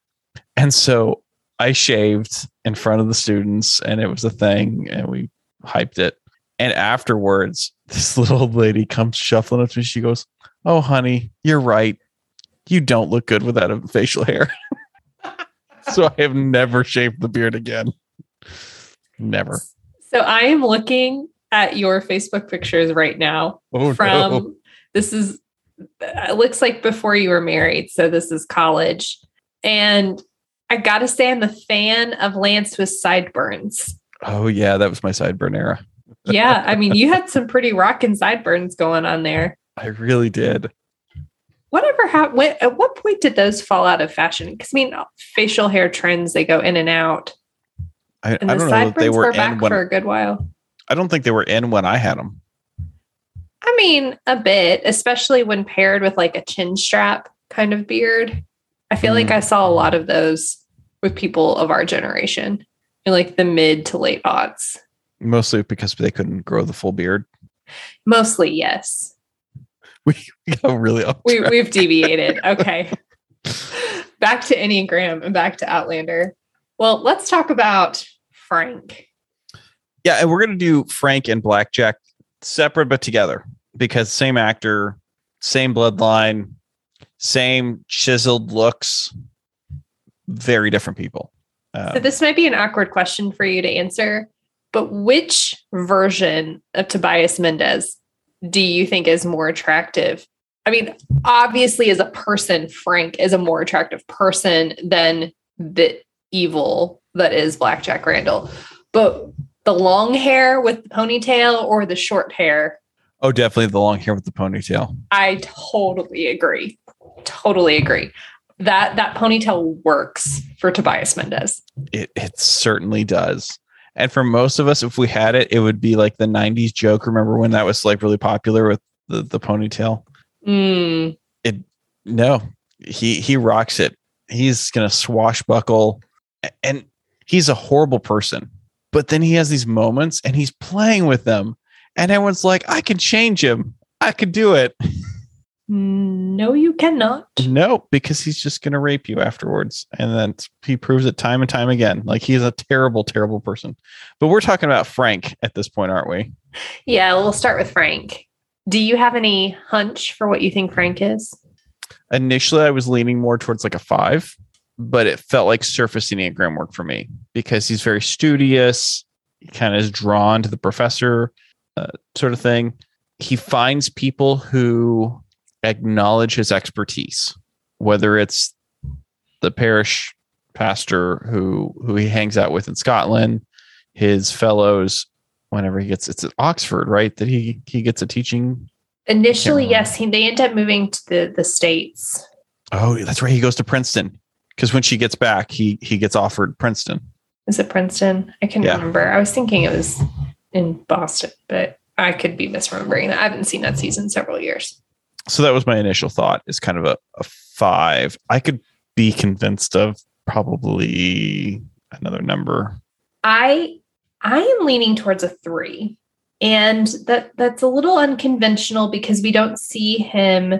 And so I shaved in front of the students and it was a thing and we hyped it. And afterwards, this little old lady comes shuffling up to me. She goes, Oh, honey, you're right. You don't look good without a facial hair. so I have never shaved the beard again. Never.
So I am looking at your Facebook pictures right now
Oh,
from
no.
this is it looks like before you were married. So this is college. And I gotta say I'm a fan of Lance with sideburns.
Oh, yeah. That was my sideburn era.
Yeah, I mean you had some pretty rocking sideburns going on there.
I really did.
Whatever happened? When, at what point did those fall out of fashion? Because I mean, facial hair trends they go in and out,
I,
and
I don't know
sideburns
they
were,
were
back
in when
for a good while.
I don't think they were in when I had them.
I mean, a bit, especially when paired with like a chin strap kind of beard. I feel like
Mm.
I saw a lot of those with people of our generation in like the mid to late aughts.
Mostly because they couldn't grow the full beard.
Mostly, yes.
We got really off
We,
track.
we've deviated. Okay. back to Enneagram and back to Outlander. Well, let's talk about Frank.
Yeah, and we're gonna do Frank and Blackjack separate but together because same actor, same bloodline, same chiseled looks, very different people. Um,
So this might be an awkward question for you to answer, but which version of Tobias Menzies do you think is more attractive? I mean, obviously, as a person, Frank is a more attractive person than the evil that is Blackjack Randall. But the long hair with the ponytail or the short hair,
oh, definitely the long hair with the ponytail.
I totally agree. Totally agree. That that ponytail works for Tobias Menzies.
It it certainly does. And for most of us, if we had it, it would be like the '90s joke. Remember when that was like really popular with the the ponytail?
Mm,
No, he he rocks it. He's gonna swashbuckle, and he's a horrible person. But then he has these moments, and he's playing with them, and everyone's like, "I can change him. I could do it."
No, you cannot.
No, because he's just gonna rape you afterwards, and then he proves it time and time again. Like he's a terrible, terrible person. But we're talking about Frank at this point, aren't we?
Yeah, we'll start with Frank. Do you have any hunch for what you think Frank is?
initially I was leaning more towards like a five, but it felt like surface enneagram work for me because he's very studious. He kind of is drawn to the professor, uh, sort of thing. He finds people who acknowledge his expertise, whether it's the parish pastor who who he hangs out with in Scotland, his fellows. Whenever he gets, it's at Oxford, right? That he he gets a teaching
Initially, yes, he, they end up moving to the, the States.
Oh, that's right. He goes to Princeton because when she gets back, he he gets offered Princeton.
Is it Princeton? I can
Yeah.
remember. I was thinking it was in Boston, but I could be misremembering that. I haven't seen that season several years.
So that was my initial thought. Is kind of a, a five. I could be convinced of probably another number.
I I am leaning towards a three. And that that's a little unconventional because we don't see him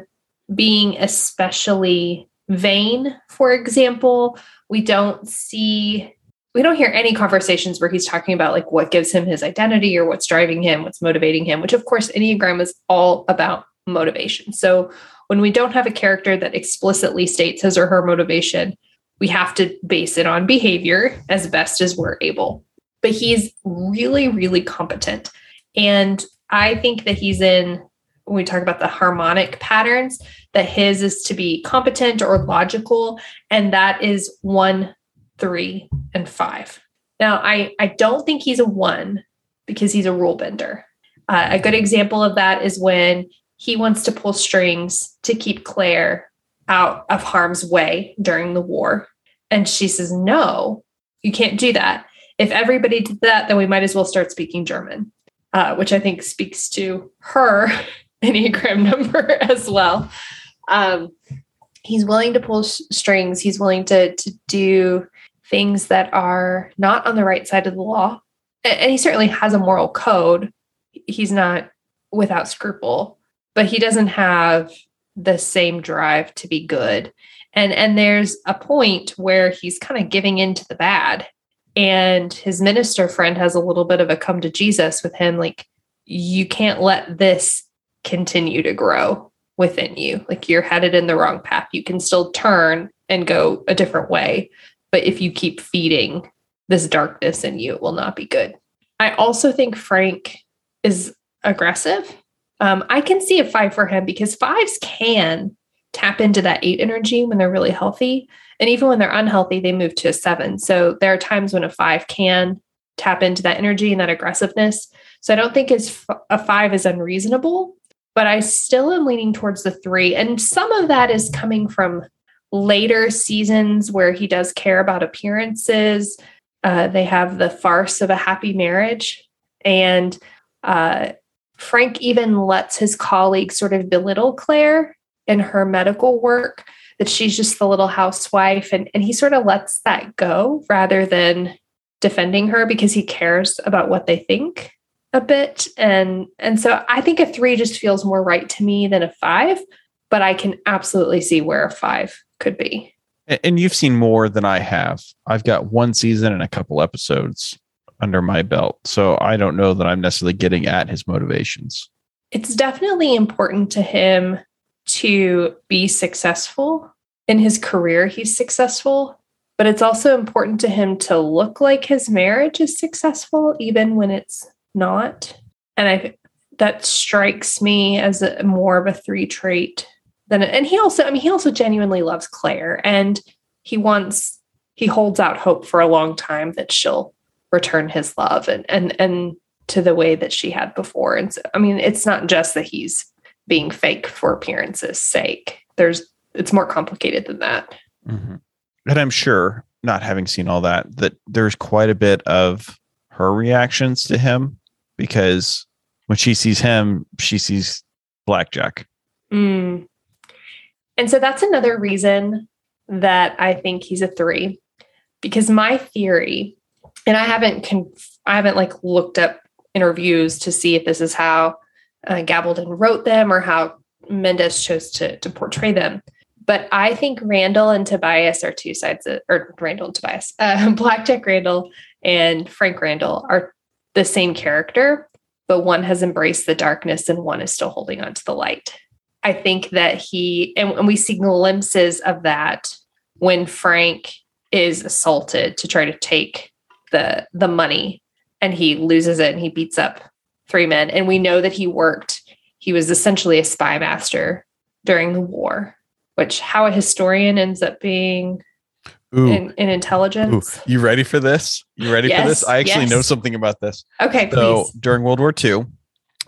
being especially vain, for example. We don't see we don't hear any conversations where he's talking about like what gives him his identity or what's driving him, what's motivating him, which of course Enneagram is all about motivation. So when we don't have a character that explicitly states his or her motivation, we have to base it on behavior as best as we're able. But he's really, really competent. And I think that he's in, when we talk about the harmonic patterns, that his is to be competent or logical. And that is one, three, and five. Now, I, I don't think he's a one because he's a rule bender. Uh, a good example of that is when he wants to pull strings to keep Claire out of harm's way during the war. And she says, No, you can't do that. If everybody did that, then we might as well start speaking German, uh, which I think speaks to her Enneagram number as well. Um, he's willing to pull sh- strings, he's willing to, to do things that are not on the right side of the law. And he certainly has a moral code. He's not without scruple, but he doesn't have the same drive to be good. And and there's a point where he's kind of giving in to the bad. And his minister friend has a little bit of a come to Jesus with him like you can't let this continue to grow within you. Like you're headed in the wrong path. You can still turn and go a different way, but if you keep feeding this darkness in you, it will not be good. I also think Frank is aggressive um, I can see a five for him because fives can tap into that eight energy when they're really healthy. And even when they're unhealthy, they move to a seven. So there are times when a five can tap into that energy and that aggressiveness. So I don't think it's a five is unreasonable, but I still am leaning towards the three. And some of that is coming from later seasons where he does care about appearances. Uh, they have the farce of a happy marriage. And uh, Frank even lets his colleagues sort of belittle Claire in her medical work, that she's just the little housewife. And, and he sort of lets that go rather than defending her because he cares about what they think a bit. And and so I think a three just feels more right to me than a five, but I can absolutely see where a five could be.
And you've seen more than I have. I've got one season and a couple episodes under my belt. So I don't know that I'm necessarily getting at his motivations.
It's definitely important to him to be successful in his career. He's successful, but it's also important to him to look like his marriage is successful, even when it's not. And I that strikes me as a, more of a three trait than and he also I mean he also genuinely loves Claire and he wants he holds out hope for a long time that she'll return his love and and and to the way that she had before. And so, I mean, it's not just that he's being fake for appearances' sake. There's it's more complicated than that.
Mm-hmm. And I'm sure, not having seen all that, that there's quite a bit of her reactions to him because when she sees him, she sees blackjack.
Mm. And so that's another reason that I think he's a three, because my theory and I haven't conf- I haven't like looked up interviews to see if this is how uh, Gabaldon wrote them or how Menzies chose to to portray them. But I think Randall and Tobias are two sides of, or Randall and Tobias, uh, Blackjack Randall and Frank Randall are the same character, but one has embraced the darkness and one is still holding on to the light. I think that he, and, and we see glimpses of that when Frank is assaulted to try to take the the money and he loses it and he beats up three men and we know that he worked he was essentially a spy master during the war which how a historian ends up being Ooh. In, in intelligence.
Ooh. You ready for this? You ready yes, for this? I actually yes. know something about this.
Okay,
so please. during World War II,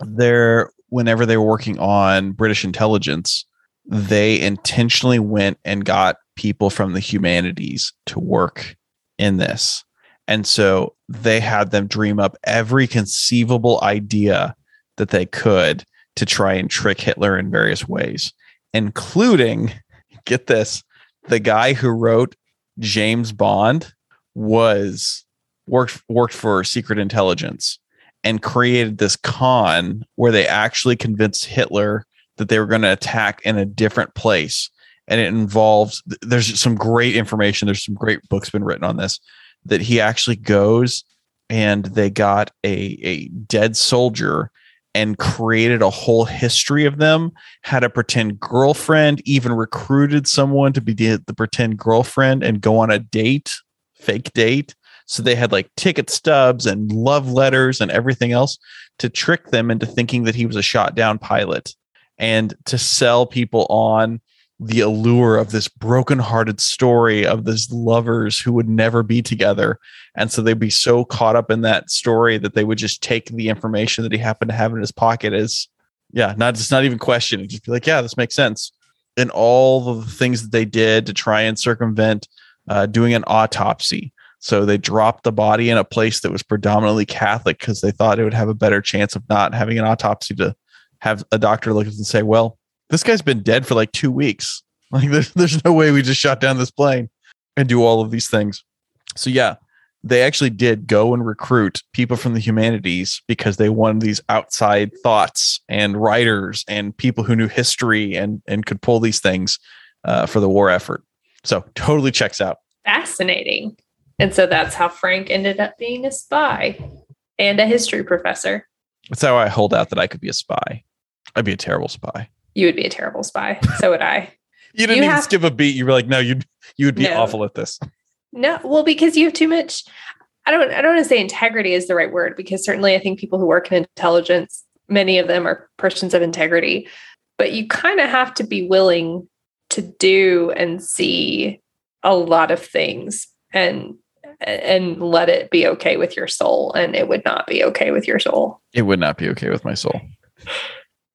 there, whenever they were working on British intelligence, they intentionally went and got people from the humanities to work in this. And so they had them dream up every conceivable idea that they could to try and trick Hitler in various ways, including, get this, the guy who wrote James Bond was worked worked for secret intelligence and created this con where they actually convinced Hitler that they were going to attack in a different place. And it involves there's some great information there's some great books been written on this that he actually goes and they got a, a dead soldier and created a whole history of them, had a pretend girlfriend, even recruited someone to be the, the pretend girlfriend and go on a date, fake date. So they had like ticket stubs and love letters and everything else to trick them into thinking that he was a shot down pilot and to sell people on the allure of this broken-hearted story of these lovers who would never be together. And so they'd be so caught up in that story that they would just take the information that he happened to have in his pocket as yeah not just not even question it just be like yeah this makes sense. And all the things that they did to try and circumvent uh, doing an autopsy. So they dropped the body in a place that was predominantly catholic because they thought it would have a better chance of not having an autopsy to have a doctor look at it and say well this guy's been dead for like two weeks. Like there's there's no way we just shot down this plane and do all of these things. So yeah, they actually did go and recruit people from the humanities because they wanted these outside thoughts and writers and people who knew history and and could pull these things uh, for the war effort. So totally checks out.
Fascinating. And so that's how Frank ended up being a spy and a history professor.
That's how I hold out that I could be a spy. I'd be a terrible spy
you would be a terrible spy. So would I.
you didn't you even have, skip a beat. You were like, no, you'd you would be no. awful at this.
No, well, because you have too much. I don't. I don't want to say integrity is the right word because certainly I think people who work in intelligence, many of them are persons of integrity, but you kind of have to be willing to do and see a lot of things and and let it be okay with your soul and it would not be okay with your soul
it would not be okay with my soul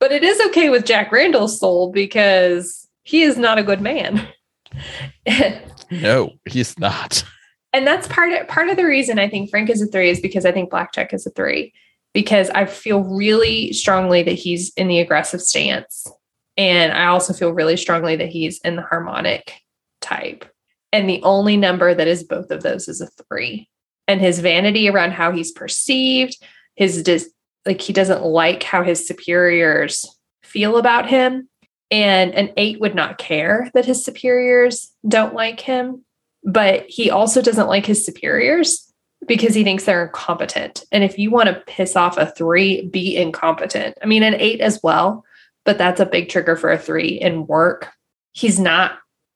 but it is okay with Jack Randall's soul because he is not a good man.
no, he's not.
And that's part of, part of the reason I think Frank is a three is because I think Blackjack is a three because I feel really strongly that he's in the aggressive stance. And I also feel really strongly that he's in the harmonic type. And the only number that is both of those is a three. And his vanity around how he's perceived, his dis- like he doesn't like how his superiors feel about him. And an 8 would not care that his superiors don't like him but he also doesn't like his superiors because he thinks they're incompetent. And if you want to piss off a 3 be incompetent. I mean an 8 as well but that's a big trigger for a 3 in work. He's not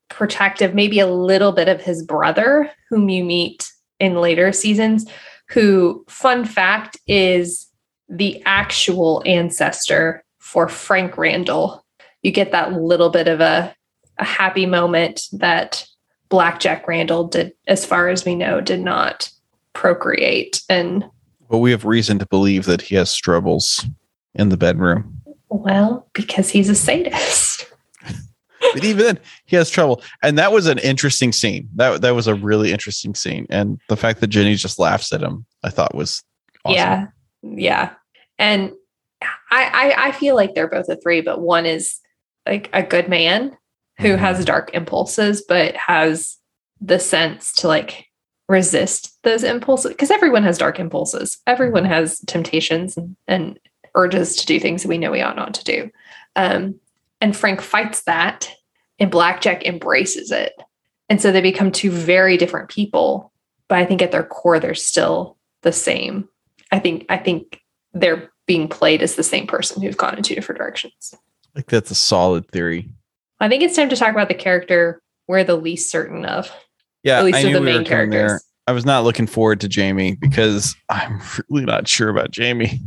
protective. Maybe a little bit of his brother whom you meet in later seasons who fun fact is the actual ancestor for Frank Randall. You get that little bit of a, a happy moment that Blackjack Randall did, as far as we know, did not procreate. And
but we have reason to believe that he has struggles in the bedroom.
Well, because he's a sadist.
but even then, he has trouble. And that was an interesting scene. That that was a really interesting scene. And the fact that Jenny just laughs at him, I thought was
awesome. Yeah yeah. And I, I, I feel like they're both a three, but one is like a good man who mm-hmm. has dark impulses, but has the sense to like resist those impulses because everyone has dark impulses. Everyone mm-hmm. has temptations and, and, urges to do things that we know we ought not to do. Um, and Frank fights that, and Blackjack embraces it. And so they become two very different people. But I think at their core, they're still the same. I think I think they're being played as the same person who've gone in two different directions.
Like that's a solid theory.
I think it's time to talk about the character we're the least certain of.
Yeah, at least of the main characters. There. I was not looking forward to Jamie because I'm really not sure about Jamie.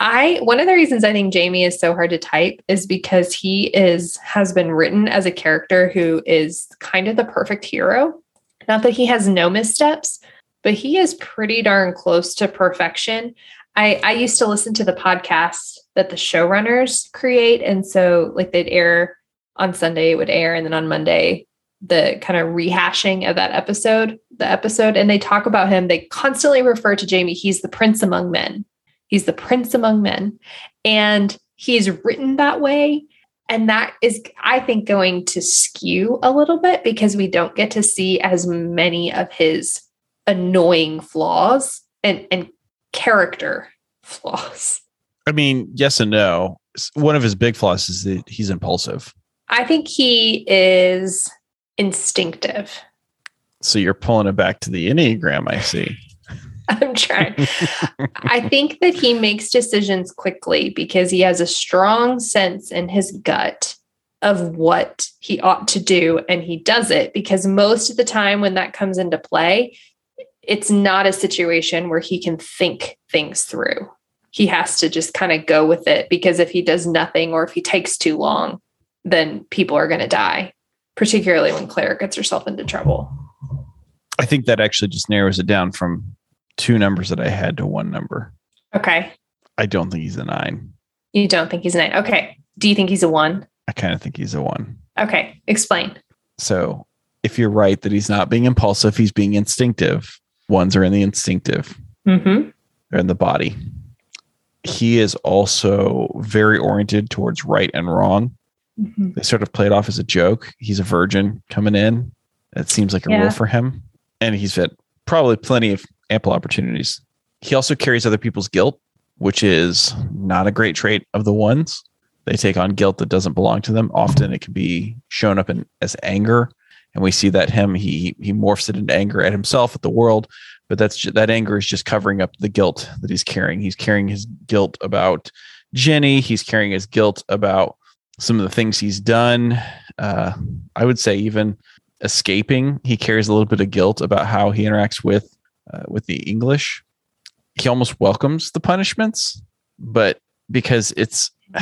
I one of the reasons I think Jamie is so hard to type is because he is has been written as a character who is kind of the perfect hero. Not that he has no missteps, but he is pretty darn close to perfection. I, I used to listen to the podcast that the showrunners create. And so, like, they'd air on Sunday, it would air, and then on Monday, the kind of rehashing of that episode, the episode, and they talk about him. They constantly refer to Jamie. He's the prince among men. He's the prince among men. And he's written that way. And that is, I think, going to skew a little bit because we don't get to see as many of his annoying flaws and and character flaws.
I mean, yes and no. One of his big flaws is that he's impulsive.
I think he is instinctive.
So you're pulling it back to the Enneagram, I see.
I'm trying. I think that he makes decisions quickly because he has a strong sense in his gut of what he ought to do and he does it because most of the time when that comes into play it's not a situation where he can think things through. he has to just kind of go with it because if he does nothing or if he takes too long, then people are going to die, particularly when Claire gets herself into trouble.
I think that actually just narrows it down from two numbers that I had to one number.
Okay.
I don't think he's a nine.
You don't think he's a nine. Okay. Do you think he's a one?
I kind of think he's a one.
Okay. Explain.
So if you're right that he's not being impulsive, he's being instinctive. Ones are in the instinctive.
Mm-hmm.
They're in the body. He is also very oriented towards right and wrong.
Mm-hmm.
They sort of play it off as a joke. He's a virgin coming in. It seems like a
Yeah.
rule for him. And he's had probably plenty of ample opportunities. He also carries other people's guilt, which is not a great trait of the ones. They take on guilt that doesn't belong to them. Often it can be shown up in as anger. And we see that him, he he morphs it into anger at himself, at the world, but that's ju- that anger is just covering up the guilt that he's carrying. He's carrying his guilt about Jenny. He's carrying his guilt about some of the things he's done. Uh, I would say even escaping. He carries a little bit of guilt about how he interacts with uh, with the English. He almost welcomes the punishments, but because it's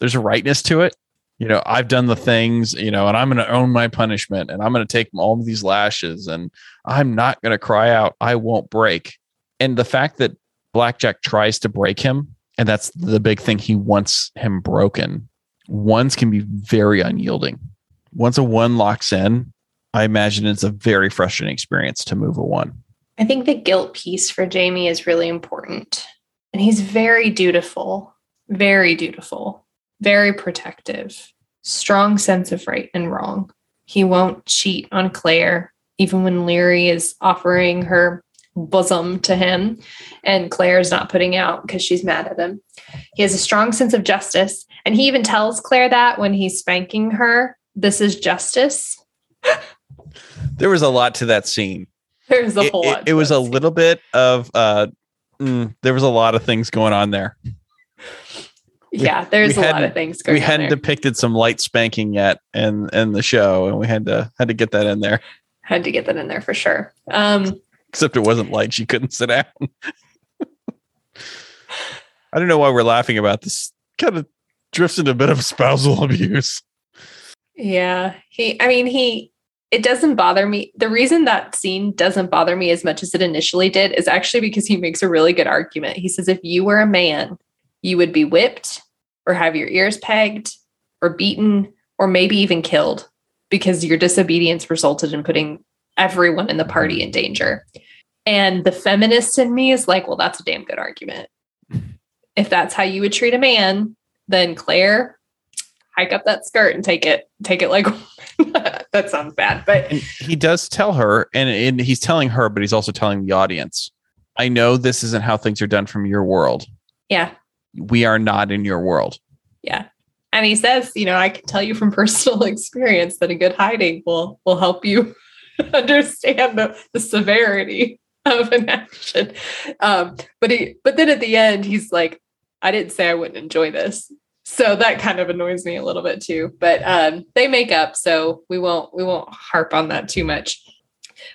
there's a rightness to it. You know, I've done the things, you know, and I'm going to own my punishment and I'm going to take all these lashes and I'm not going to cry out. I won't break. And the fact that Blackjack tries to break him, and that's the big thing, he wants him broken. Ones can be very unyielding. Once a one locks in, I imagine it's a very frustrating experience to move a one.
I think the guilt piece for Jamie is really important. And he's very dutiful, very dutiful, very protective, strong sense of right and wrong. He won't cheat on Claire, even when Laoghaire is offering her bosom to him and Claire's not putting out because she's mad at him. He has a strong sense of justice. And he even tells Claire that when he's spanking her, this is justice.
There was a lot to that scene.
There's a
It,
whole
it-
lot.
it
to
was a
scene.
little bit of uh mm, there was a lot of things going on there.
Yeah, there's a lot of things going
we hadn't
there.
depicted some light spanking yet in in the show and we had to had to get that in there
had to get that in there for sure. Um,
except it wasn't light she couldn't sit down i don't know why we're laughing about this kind of drifts into a bit of spousal abuse
yeah, he. I mean, he. It doesn't bother me. The reason that scene doesn't bother me as much as it initially did is actually because he makes a really good argument. He says, if you were a man, you would be whipped, or have your ears pegged, or beaten, or maybe even killed, because your disobedience resulted in putting everyone in the party in danger. And the feminist in me is like, well, that's a damn good argument. If that's how you would treat a man, then Claire, hike up that skirt and take it, take it like that sounds bad, but
and he does tell her and, and he's telling her but he's also telling the audience i know this isn't how things are done from your world
yeah,
we are not in your world
yeah. And he says, you know, I can tell you from personal experience that a good hiding will will help you understand the, the severity of an action. Um, but he but then at the end he's like, I didn't say I wouldn't enjoy this. So that kind of annoys me a little bit too. But um, they make up, so we won't we won't harp on that too much.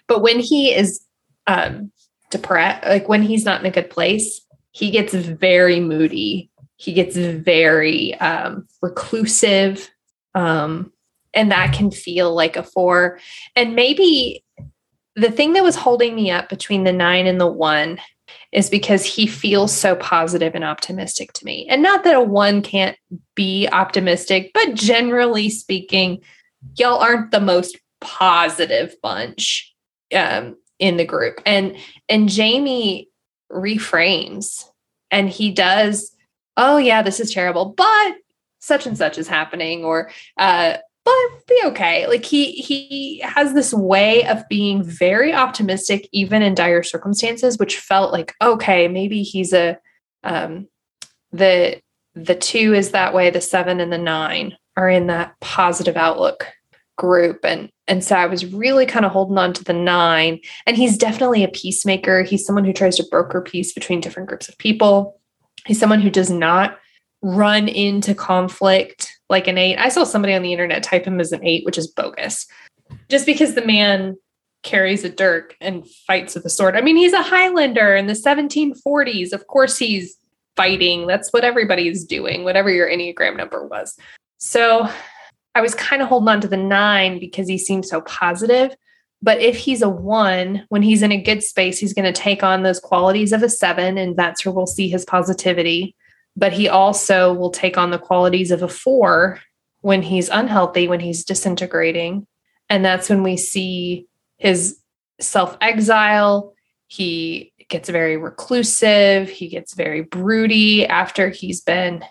But when he is um, depressed, like when he's not in a good place, he gets very moody. He gets very um, reclusive, um, and that can feel like a four. And maybe the thing that was holding me up between the nine and the one is because he feels so positive and optimistic to me. And not that a one can't be optimistic, but generally speaking, y'all aren't the most positive bunch um, in the group. And and Jamie reframes and he does, oh yeah, this is terrible, but such and such is happening, or uh, but be okay. Like he he has this way of being very optimistic, even in dire circumstances, which felt like okay, maybe he's a um the the two is that way, the seven and the nine are in that positive outlook group. And and so I was really kind of holding on to the nine. And he's definitely a peacemaker. He's someone who tries to broker peace between different groups of people. He's someone who does not run into conflict like an eight. I saw somebody on the internet type him as an eight, which is bogus. Just because the man carries a dirk and fights with a sword. I mean, he's a Highlander in the 1740s. Of course, he's fighting. That's what everybody's doing, whatever your Enneagram number was. So I was kind of holding on to the nine because he seems so positive. But if he's a one, when he's in a good space, he's going to take on those qualities of a seven, and that's where we'll see his positivity. But he also will take on the qualities of a four when he's unhealthy, when he's disintegrating. And that's when we see his self exile. He gets very reclusive. He gets very broody after he's been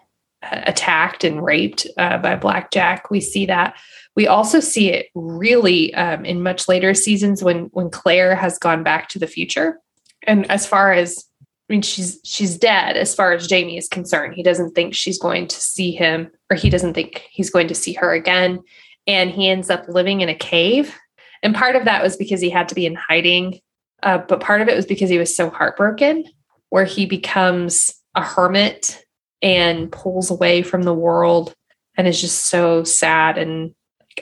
attacked and raped uh, by Blackjack. We see that. We also see it really um, in much later seasons when when Claire has gone back to the future. And as far as I mean, she's she's dead as far as Jamie is concerned. He doesn't think she's going to see him, or he doesn't think he's going to see her again. And he ends up living in a cave. And part of that was because he had to be in hiding uh, but part of it was because he was so heartbroken, where he becomes a hermit and pulls away from the world and is just so sad and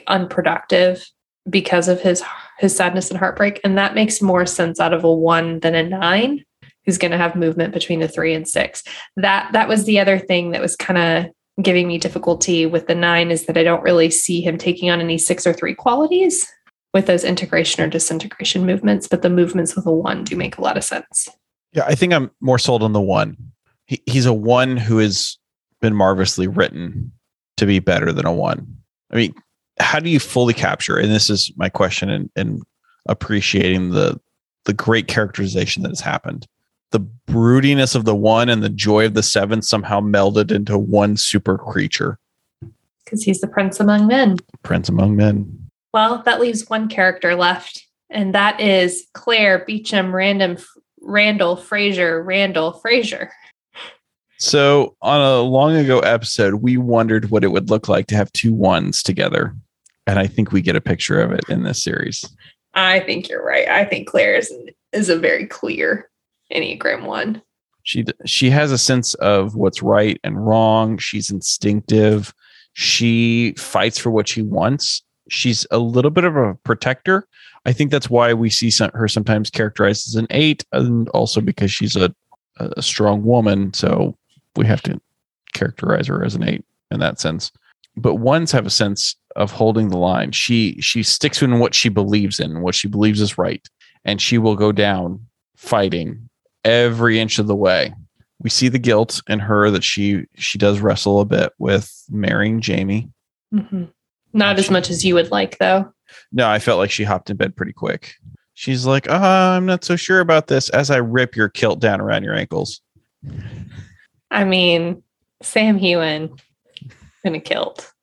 unproductive because of his his sadness and heartbreak and that makes more sense out of a 1 than a 9 who's going to have movement between a 3 and 6 that that was the other thing that was kind of giving me difficulty with the 9 is that I don't really see him taking on any 6 or 3 qualities with those integration or disintegration movements, but the movements with a one do make a lot of sense.
Yeah, I think I'm more sold on the one. He, he's a one who has been marvelously written to be better than a one. I mean, how do you fully capture? And this is my question in, in appreciating the the great characterization that has happened. The broodiness of the one and the joy of the seven somehow melded into one super creature.
Because he's the prince among men.
Prince among men.
Well, that leaves one character left, and that is Claire Beauchamp Random Randall Fraser Randall Fraser.
So, on a long ago episode, we wondered what it would look like to have two ones together. And I think we get a picture of it in this series.
I think you're right. I think Claire is, is a very clear Enneagram one.
She she has a sense of what's right and wrong. She's instinctive. She fights for what she wants she's a little bit of a protector. I think that's why we see some, her sometimes characterized as an eight, and also because she's a, a strong woman. So we have to characterize her as an eight in that sense. But ones have a sense of holding the line. She she sticks in what she believes in, what she believes is right, and she will go down fighting every inch of the way. We see the guilt in her that she she does wrestle a bit with marrying Jamie.
Mm-hmm. Not as much as you would like, though.
No, I felt like she hopped in bed pretty quick. She's like, oh, I'm not so sure about this as I rip your kilt down around your ankles.
I mean, Sam Heughan in a kilt.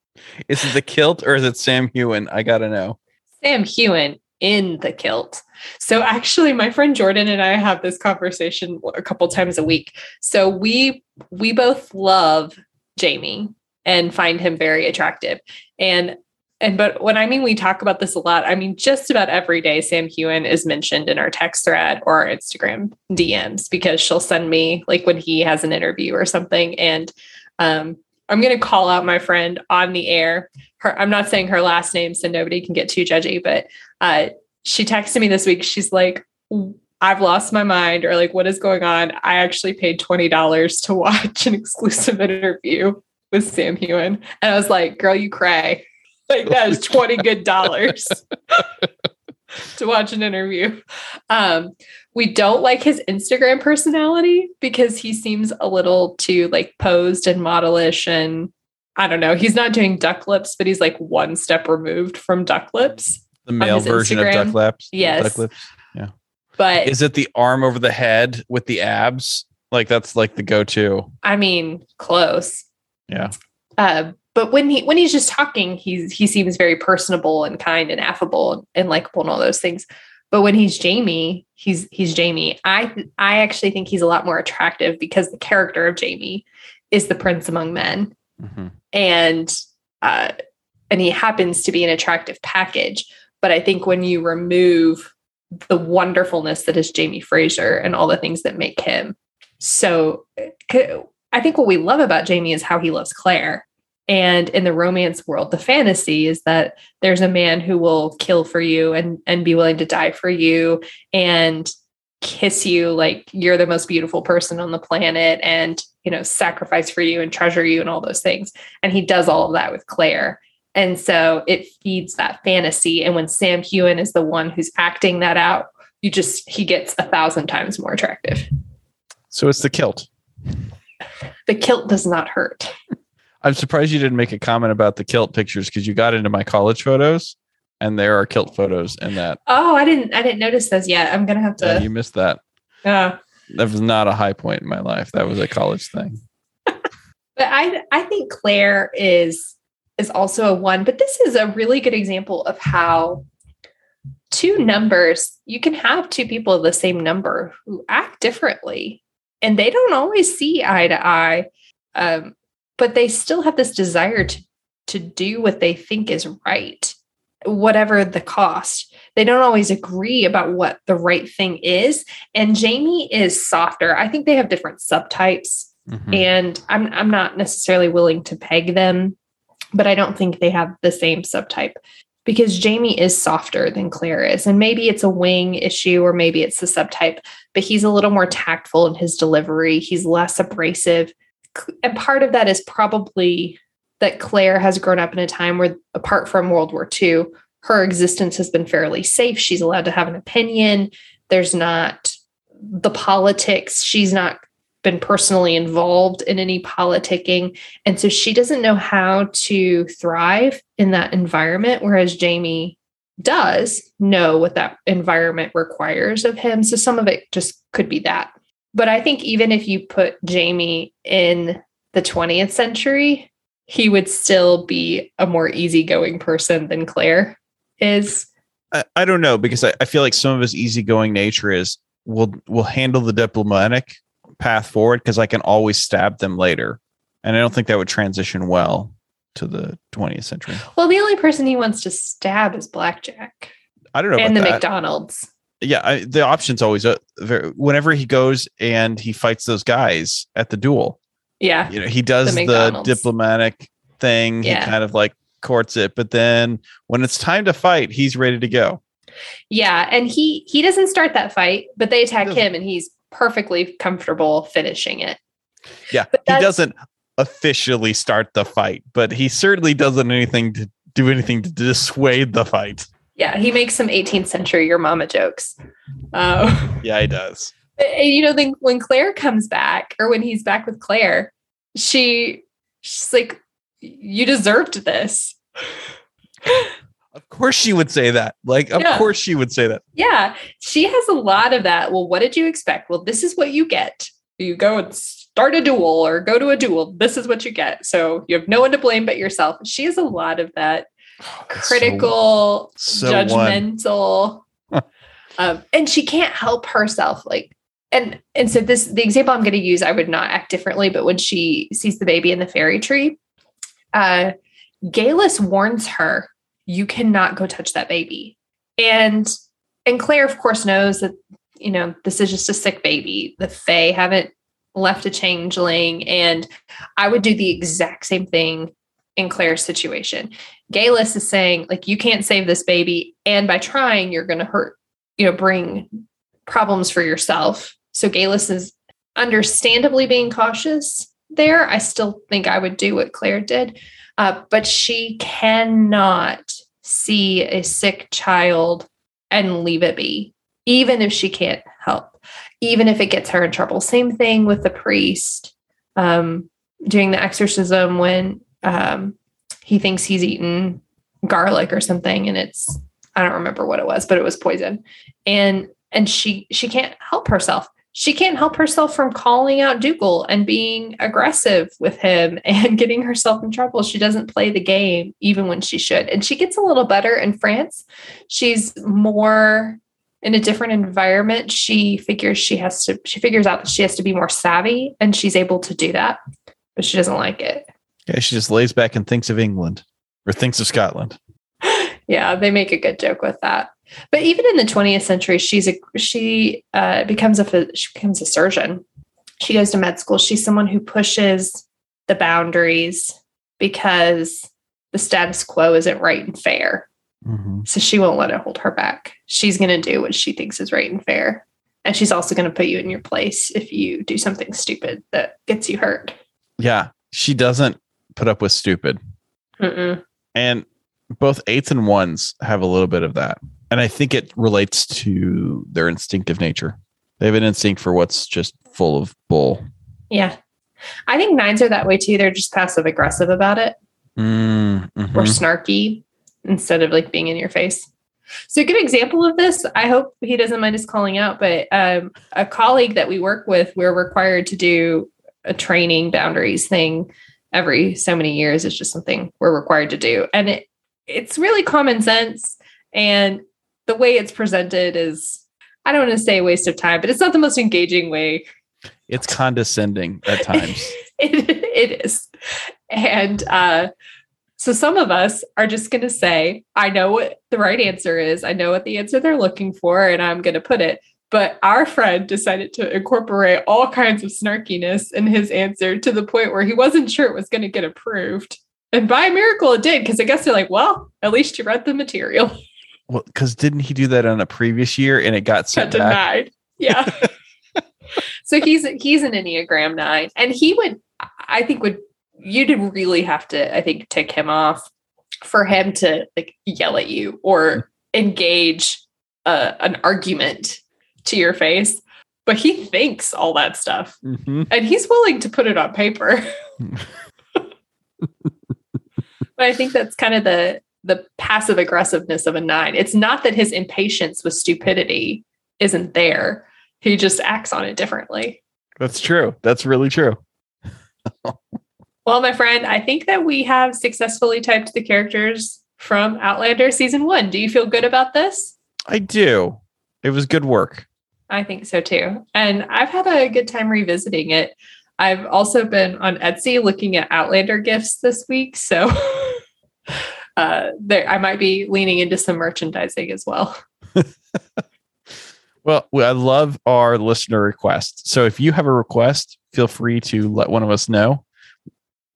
Is it the kilt or is it Sam Heughan? I got to know.
Sam Heughan in the kilt. So actually my friend Jordan and I have this conversation a couple times a week. So we we both love Jamie and find him very attractive. And and but when I mean we talk about this a lot, I mean just about every day Sam Heughan is mentioned in our text thread or our Instagram DMs because she'll send me like when he has an interview or something. And um, I'm gonna call out my friend on the air. Her, I'm not saying her last name so nobody can get too judgy, but uh, she texted me this week. She's like, I've lost my mind, or like, what is going on? I actually paid $20 to watch an exclusive interview with Sam Heughan. And I was like, girl, you cry. Like that is 20 good dollars to watch an interview. Um, we don't like his Instagram personality because he seems a little too like posed and modelish and I don't know. He's not doing duck lips, but he's like one step removed from duck lips.
The male version Instagram. of duck lips.
Yes.
Duck
lips.
Yeah.
But
is it the arm over the head with the abs? Like that's like the go-to.
I mean, close.
Yeah.
Uh, but when he when he's just talking, he's he seems very personable and kind and affable and likable and all those things. But when he's Jamie, he's he's Jamie. I I actually think he's a lot more attractive because the character of Jamie is the prince among men, mm-hmm. and uh, and he happens to be an attractive package. But I think when you remove the wonderfulness that is Jamie Fraser and all the things that make him so I think what we love about Jamie is how he loves Claire. And in the romance world, the fantasy is that there's a man who will kill for you and and be willing to die for you and kiss you like you're the most beautiful person on the planet and you know sacrifice for you and treasure you and all those things. And he does all of that with claire. And so it feeds that fantasy. And when sam Heughan is the one who's acting that out you just he gets a thousand times more attractive.
So it's the kilt.
the kilt does not hurt
I'm surprised you didn't make a comment about the kilt pictures because you got into my college photos and there are kilt photos in that.
oh i didn't i didn't notice those yet i'm gonna have
Yeah,
to
you missed that.
Yeah.
That was not a high point in my life. That was a college thing.
but i i think claire is is also a one but this is a really good example of how two numbers you can have two people of the same number who act differently and they don't always see eye to eye um, but they still have this desire to to do what they think is right whatever the cost. They don't always agree about what the right thing is. And jamie is softer. I think they have different subtypes
Mhm.
and I'm I'm not necessarily willing to peg them, but I don't think they have the same subtype because Jamie is softer than Claire is, and maybe it's a wing issue or maybe it's the subtype, but he's a little more tactful in his delivery. He's less abrasive, and part of that is probably that Claire has grown up in a time where, apart from World War II, her existence has been fairly safe. She's allowed to have an opinion. There's not the politics. She's not been personally involved in any politicking. And so she doesn't know how to thrive in that environment, whereas Jamie does know what that environment requires of him. So some of it just could be that. But I think even if you put Jamie in the 20th century, he would still be a more easygoing person than Claire is.
I, I don't know because I, I feel like some of his easygoing nature is we'll we'll handle the diplomatic path forward because I can always stab them later. And I don't think that would transition well to the 20th century.
Well, the only person he wants to stab is Blackjack
I don't know
and the
that.
McDonald's.
Yeah, I, the option's always uh, very, whenever he goes and he fights those guys at the duel.
Yeah.
You know, he does
The
the, diplomatic thing.
Yeah.
He kind of like courts it, but then when it's time to fight, he's ready to go.
Yeah, and he he doesn't start that fight, but they attack him, and he's perfectly comfortable finishing it.
Yeah,
But
he doesn't officially start the fight, but he certainly doesn't anything to do anything to dissuade the fight.
Yeah, he makes some 18th century your mama jokes. Uh,
Yeah, he does.
and, you know, then when Claire comes back, or when he's back with Claire, she she's like, "You deserved this."
Of course she would say that. Like, of
Yeah.
course she would say that.
Yeah, she has a lot of that. Well, what did you expect? Well, this is what you get. You go and start a duel or go to a duel. This is what you get. So you have no one to blame but yourself. She has a lot of that
So-
critical,
so one.
judgmental. um, and she can't help herself. Like, and and so this the example I'm going to use, I would not act differently, but when she sees the baby in the fairy tree, uh Geillis warns her, you cannot go touch that baby. And and Claire, of course, knows that, you know, this is just a sick baby. The Fae haven't left a changeling. And I would do the exact same thing in Claire's situation. Geillis is saying, like, you can't save this baby. And by trying, you're going to hurt, you know, bring problems for yourself. So Geillis is understandably being cautious there. I still think I would do what Claire did. Uh, but she cannot see a sick child and leave it be, even if she can't help, even if it gets her in trouble. Same thing with the priest um, doing the exorcism when um, he thinks he's eaten garlic or something, and it's I don't remember what it was, but it was poison, and and she she can't help herself. She can't help herself from calling out Dougal and being aggressive with him and getting herself in trouble. She doesn't play the game even when she should. And she gets a little better in France. She's more in a different environment. She figures she has to, she figures out that she has to be more savvy and she's able to do that, but she doesn't like it.
Yeah, she just lays back and thinks of England or thinks of Scotland.
yeah, they make a good joke with that. But even in the 20th century, she's a she uh, becomes a she becomes a surgeon. She goes to med school. She's someone who pushes the boundaries because the status quo isn't right and fair.
Mhm.
So she won't let it hold her back. She's going to do what she thinks is right and fair. And she's also going to put you in your place if you do something stupid that gets you hurt.
Yeah, she doesn't put up with stupid.
Mm-mm.
And both eights and ones have a little bit of that. And I think it relates to their instinctive nature. They have an instinct for what's just full of bull.
Yeah. I think nines are that way too. They're just passive aggressive about it
Mm,
or snarky instead of like being in your face. So a good example of this, I hope he doesn't mind us calling out, but um, a colleague that we work with, we're required to do a training boundaries thing every so many years. It's just something we're required to do. And it, it's really common sense. And the way it's presented is, I don't want to say a waste of time, but it's not the most engaging way
It's condescending at times.
it, it is. And uh, so some of us are just going to say, I know what the right answer is. I know what the answer they're looking for, and I'm going to put it. But our friend decided to incorporate all kinds of snarkiness in his answer to the point where he wasn't sure it was going to get approved. And by a miracle, it did, because I guess they're like, well, at least you read the material.
well, because didn't he do that on a previous year and it got
Got
sent back?
denied. Yeah. so he's he's an Enneagram nine. And he would I think would you'd really have to, I think, tick him off for him to like yell at you or engage uh, an argument to your face. But he thinks all that stuff
Mhm.
and he's willing to put it on paper. but I think that's kind of the the passive aggressiveness of a nine. It's not that his impatience with stupidity isn't there. He just acts on it differently.
That's true. That's really true.
Well, my friend, I think that we have successfully typed the characters from Outlander season one. Do you feel good about this?
I do. It was good work.
I think so too. And I've had a good time revisiting it. I've also been on Etsy looking at Outlander gifts this week. So uh, there, I might be leaning into some merchandising as well.
Well, I love our listener requests. So if you have a request, feel free to let one of us know.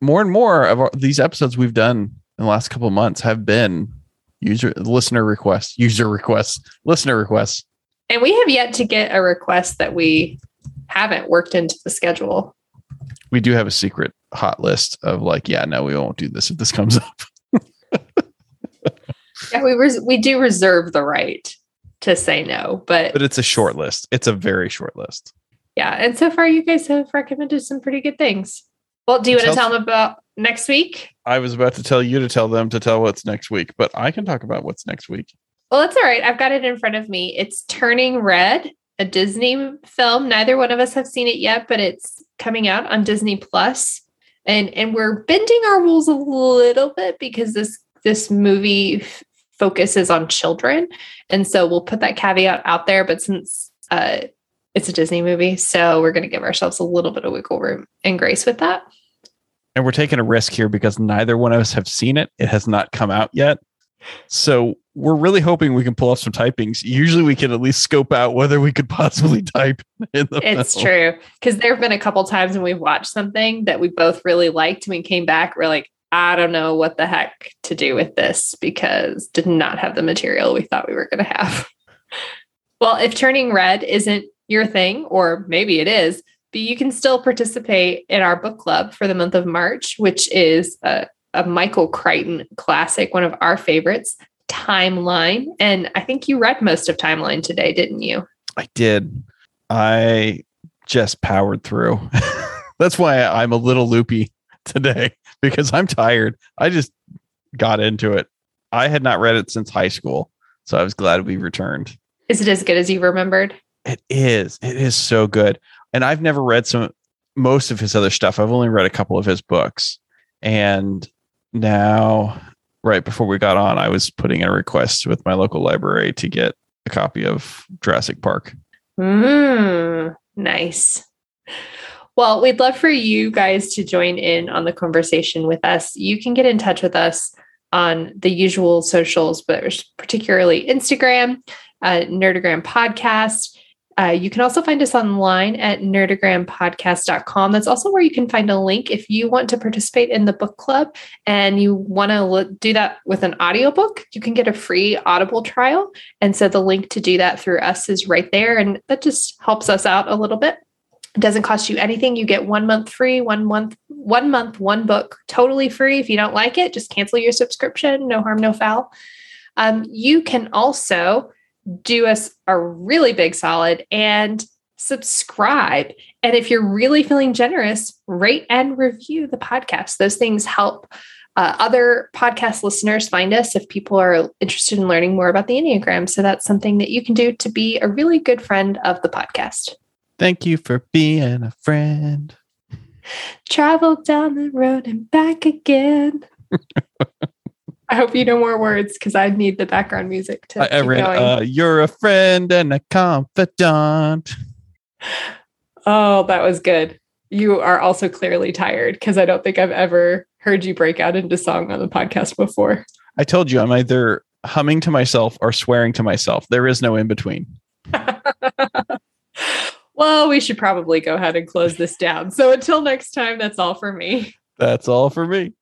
More and more of our, these episodes we've done in the last couple months have been user listener requests, user requests, listener requests.
And we have yet to get a request that we haven't worked into the schedule.
We do have a secret hot list of like, yeah, no, we won't do this if this comes up.
Yeah, we res- we do reserve the right to say no, but
But it's a short list. It's a very short list.
yeah. And so far, you guys have recommended some pretty good things. Well, do you want to
Tell-
tell them about next week?
I was about to tell you to tell them to tell what's next week, but I can talk about what's next week.
Well, that's all right. I've got it in front of me. It's Turning Red, a Disney film. Neither one of us have seen it yet, but it's coming out on Disney Plus. And and we're bending our rules a little bit because this this movie f- focuses on children. And so we'll put that caveat out there, but since uh it's a Disney movie, so we're going to give ourselves a little bit of wiggle room and grace with that.
and we're taking a risk here because neither one of us have seen it. It has not come out yet. So we're really hoping we can pull off some typings. Usually we can at least scope out whether we could possibly mm-hmm. type in the
It's
film.
true. Because there have been a couple times when we've watched something that we both really liked. And we came back, we're like, I don't know what the heck to do with this because did not have the material we thought we were going to have. well, if turning red isn't your thing, or maybe it is, but you can still participate in our book club for the month of March, which is a, a Michael Crichton classic, one of our favorites, Timeline. And I think you read most of Timeline today, didn't you?
I did. I just powered through. That's why I'm a little loopy today because I'm tired. I just got into it. I had not read it since high school. So I was glad we returned.
Is it as good as you remembered?
It is. It is so good. And I've never read some most of his other stuff. I've only read a couple of his books. And now right before we got on, I was putting in a request with my local library to get a copy of Jurassic Park.
Mm, nice. Well, we'd love for you guys to join in on the conversation with us. You can get in touch with us on the usual socials, but particularly Instagram, uh, Nerdogram Podcast. Uh, you can also find us online at nerdogrampodcast.com. That's also where you can find a link if you want to participate in the book club and you want to do that with an audiobook. You can get a free Audible trial. And so the link to do that through us is right there. And that just helps us out a little bit. It doesn't cost you anything. You get one month free, one month, one month, one book totally free. If you don't like it, just cancel your subscription. No harm, no foul. Um, you can also do us a really big solid and subscribe. And if you're really feeling generous, rate and review the podcast. Those things help uh, other podcast listeners find us if people are interested in learning more about the Enneagram. So that's something that you can do to be a really good friend of the podcast.
Thank you for being a friend.
Travel down the road and back again. I hope you know more words because I need the background music to.
I, I read, uh, "You're a friend and a confidant."
Oh, that was good. You are also clearly tired because I don't think I've ever heard you break out into song on the podcast before.
I told you I'm either humming to myself or swearing to myself. There is no in between.
well, we should probably go ahead and close this down. So until next time, that's all for me.
That's all for me.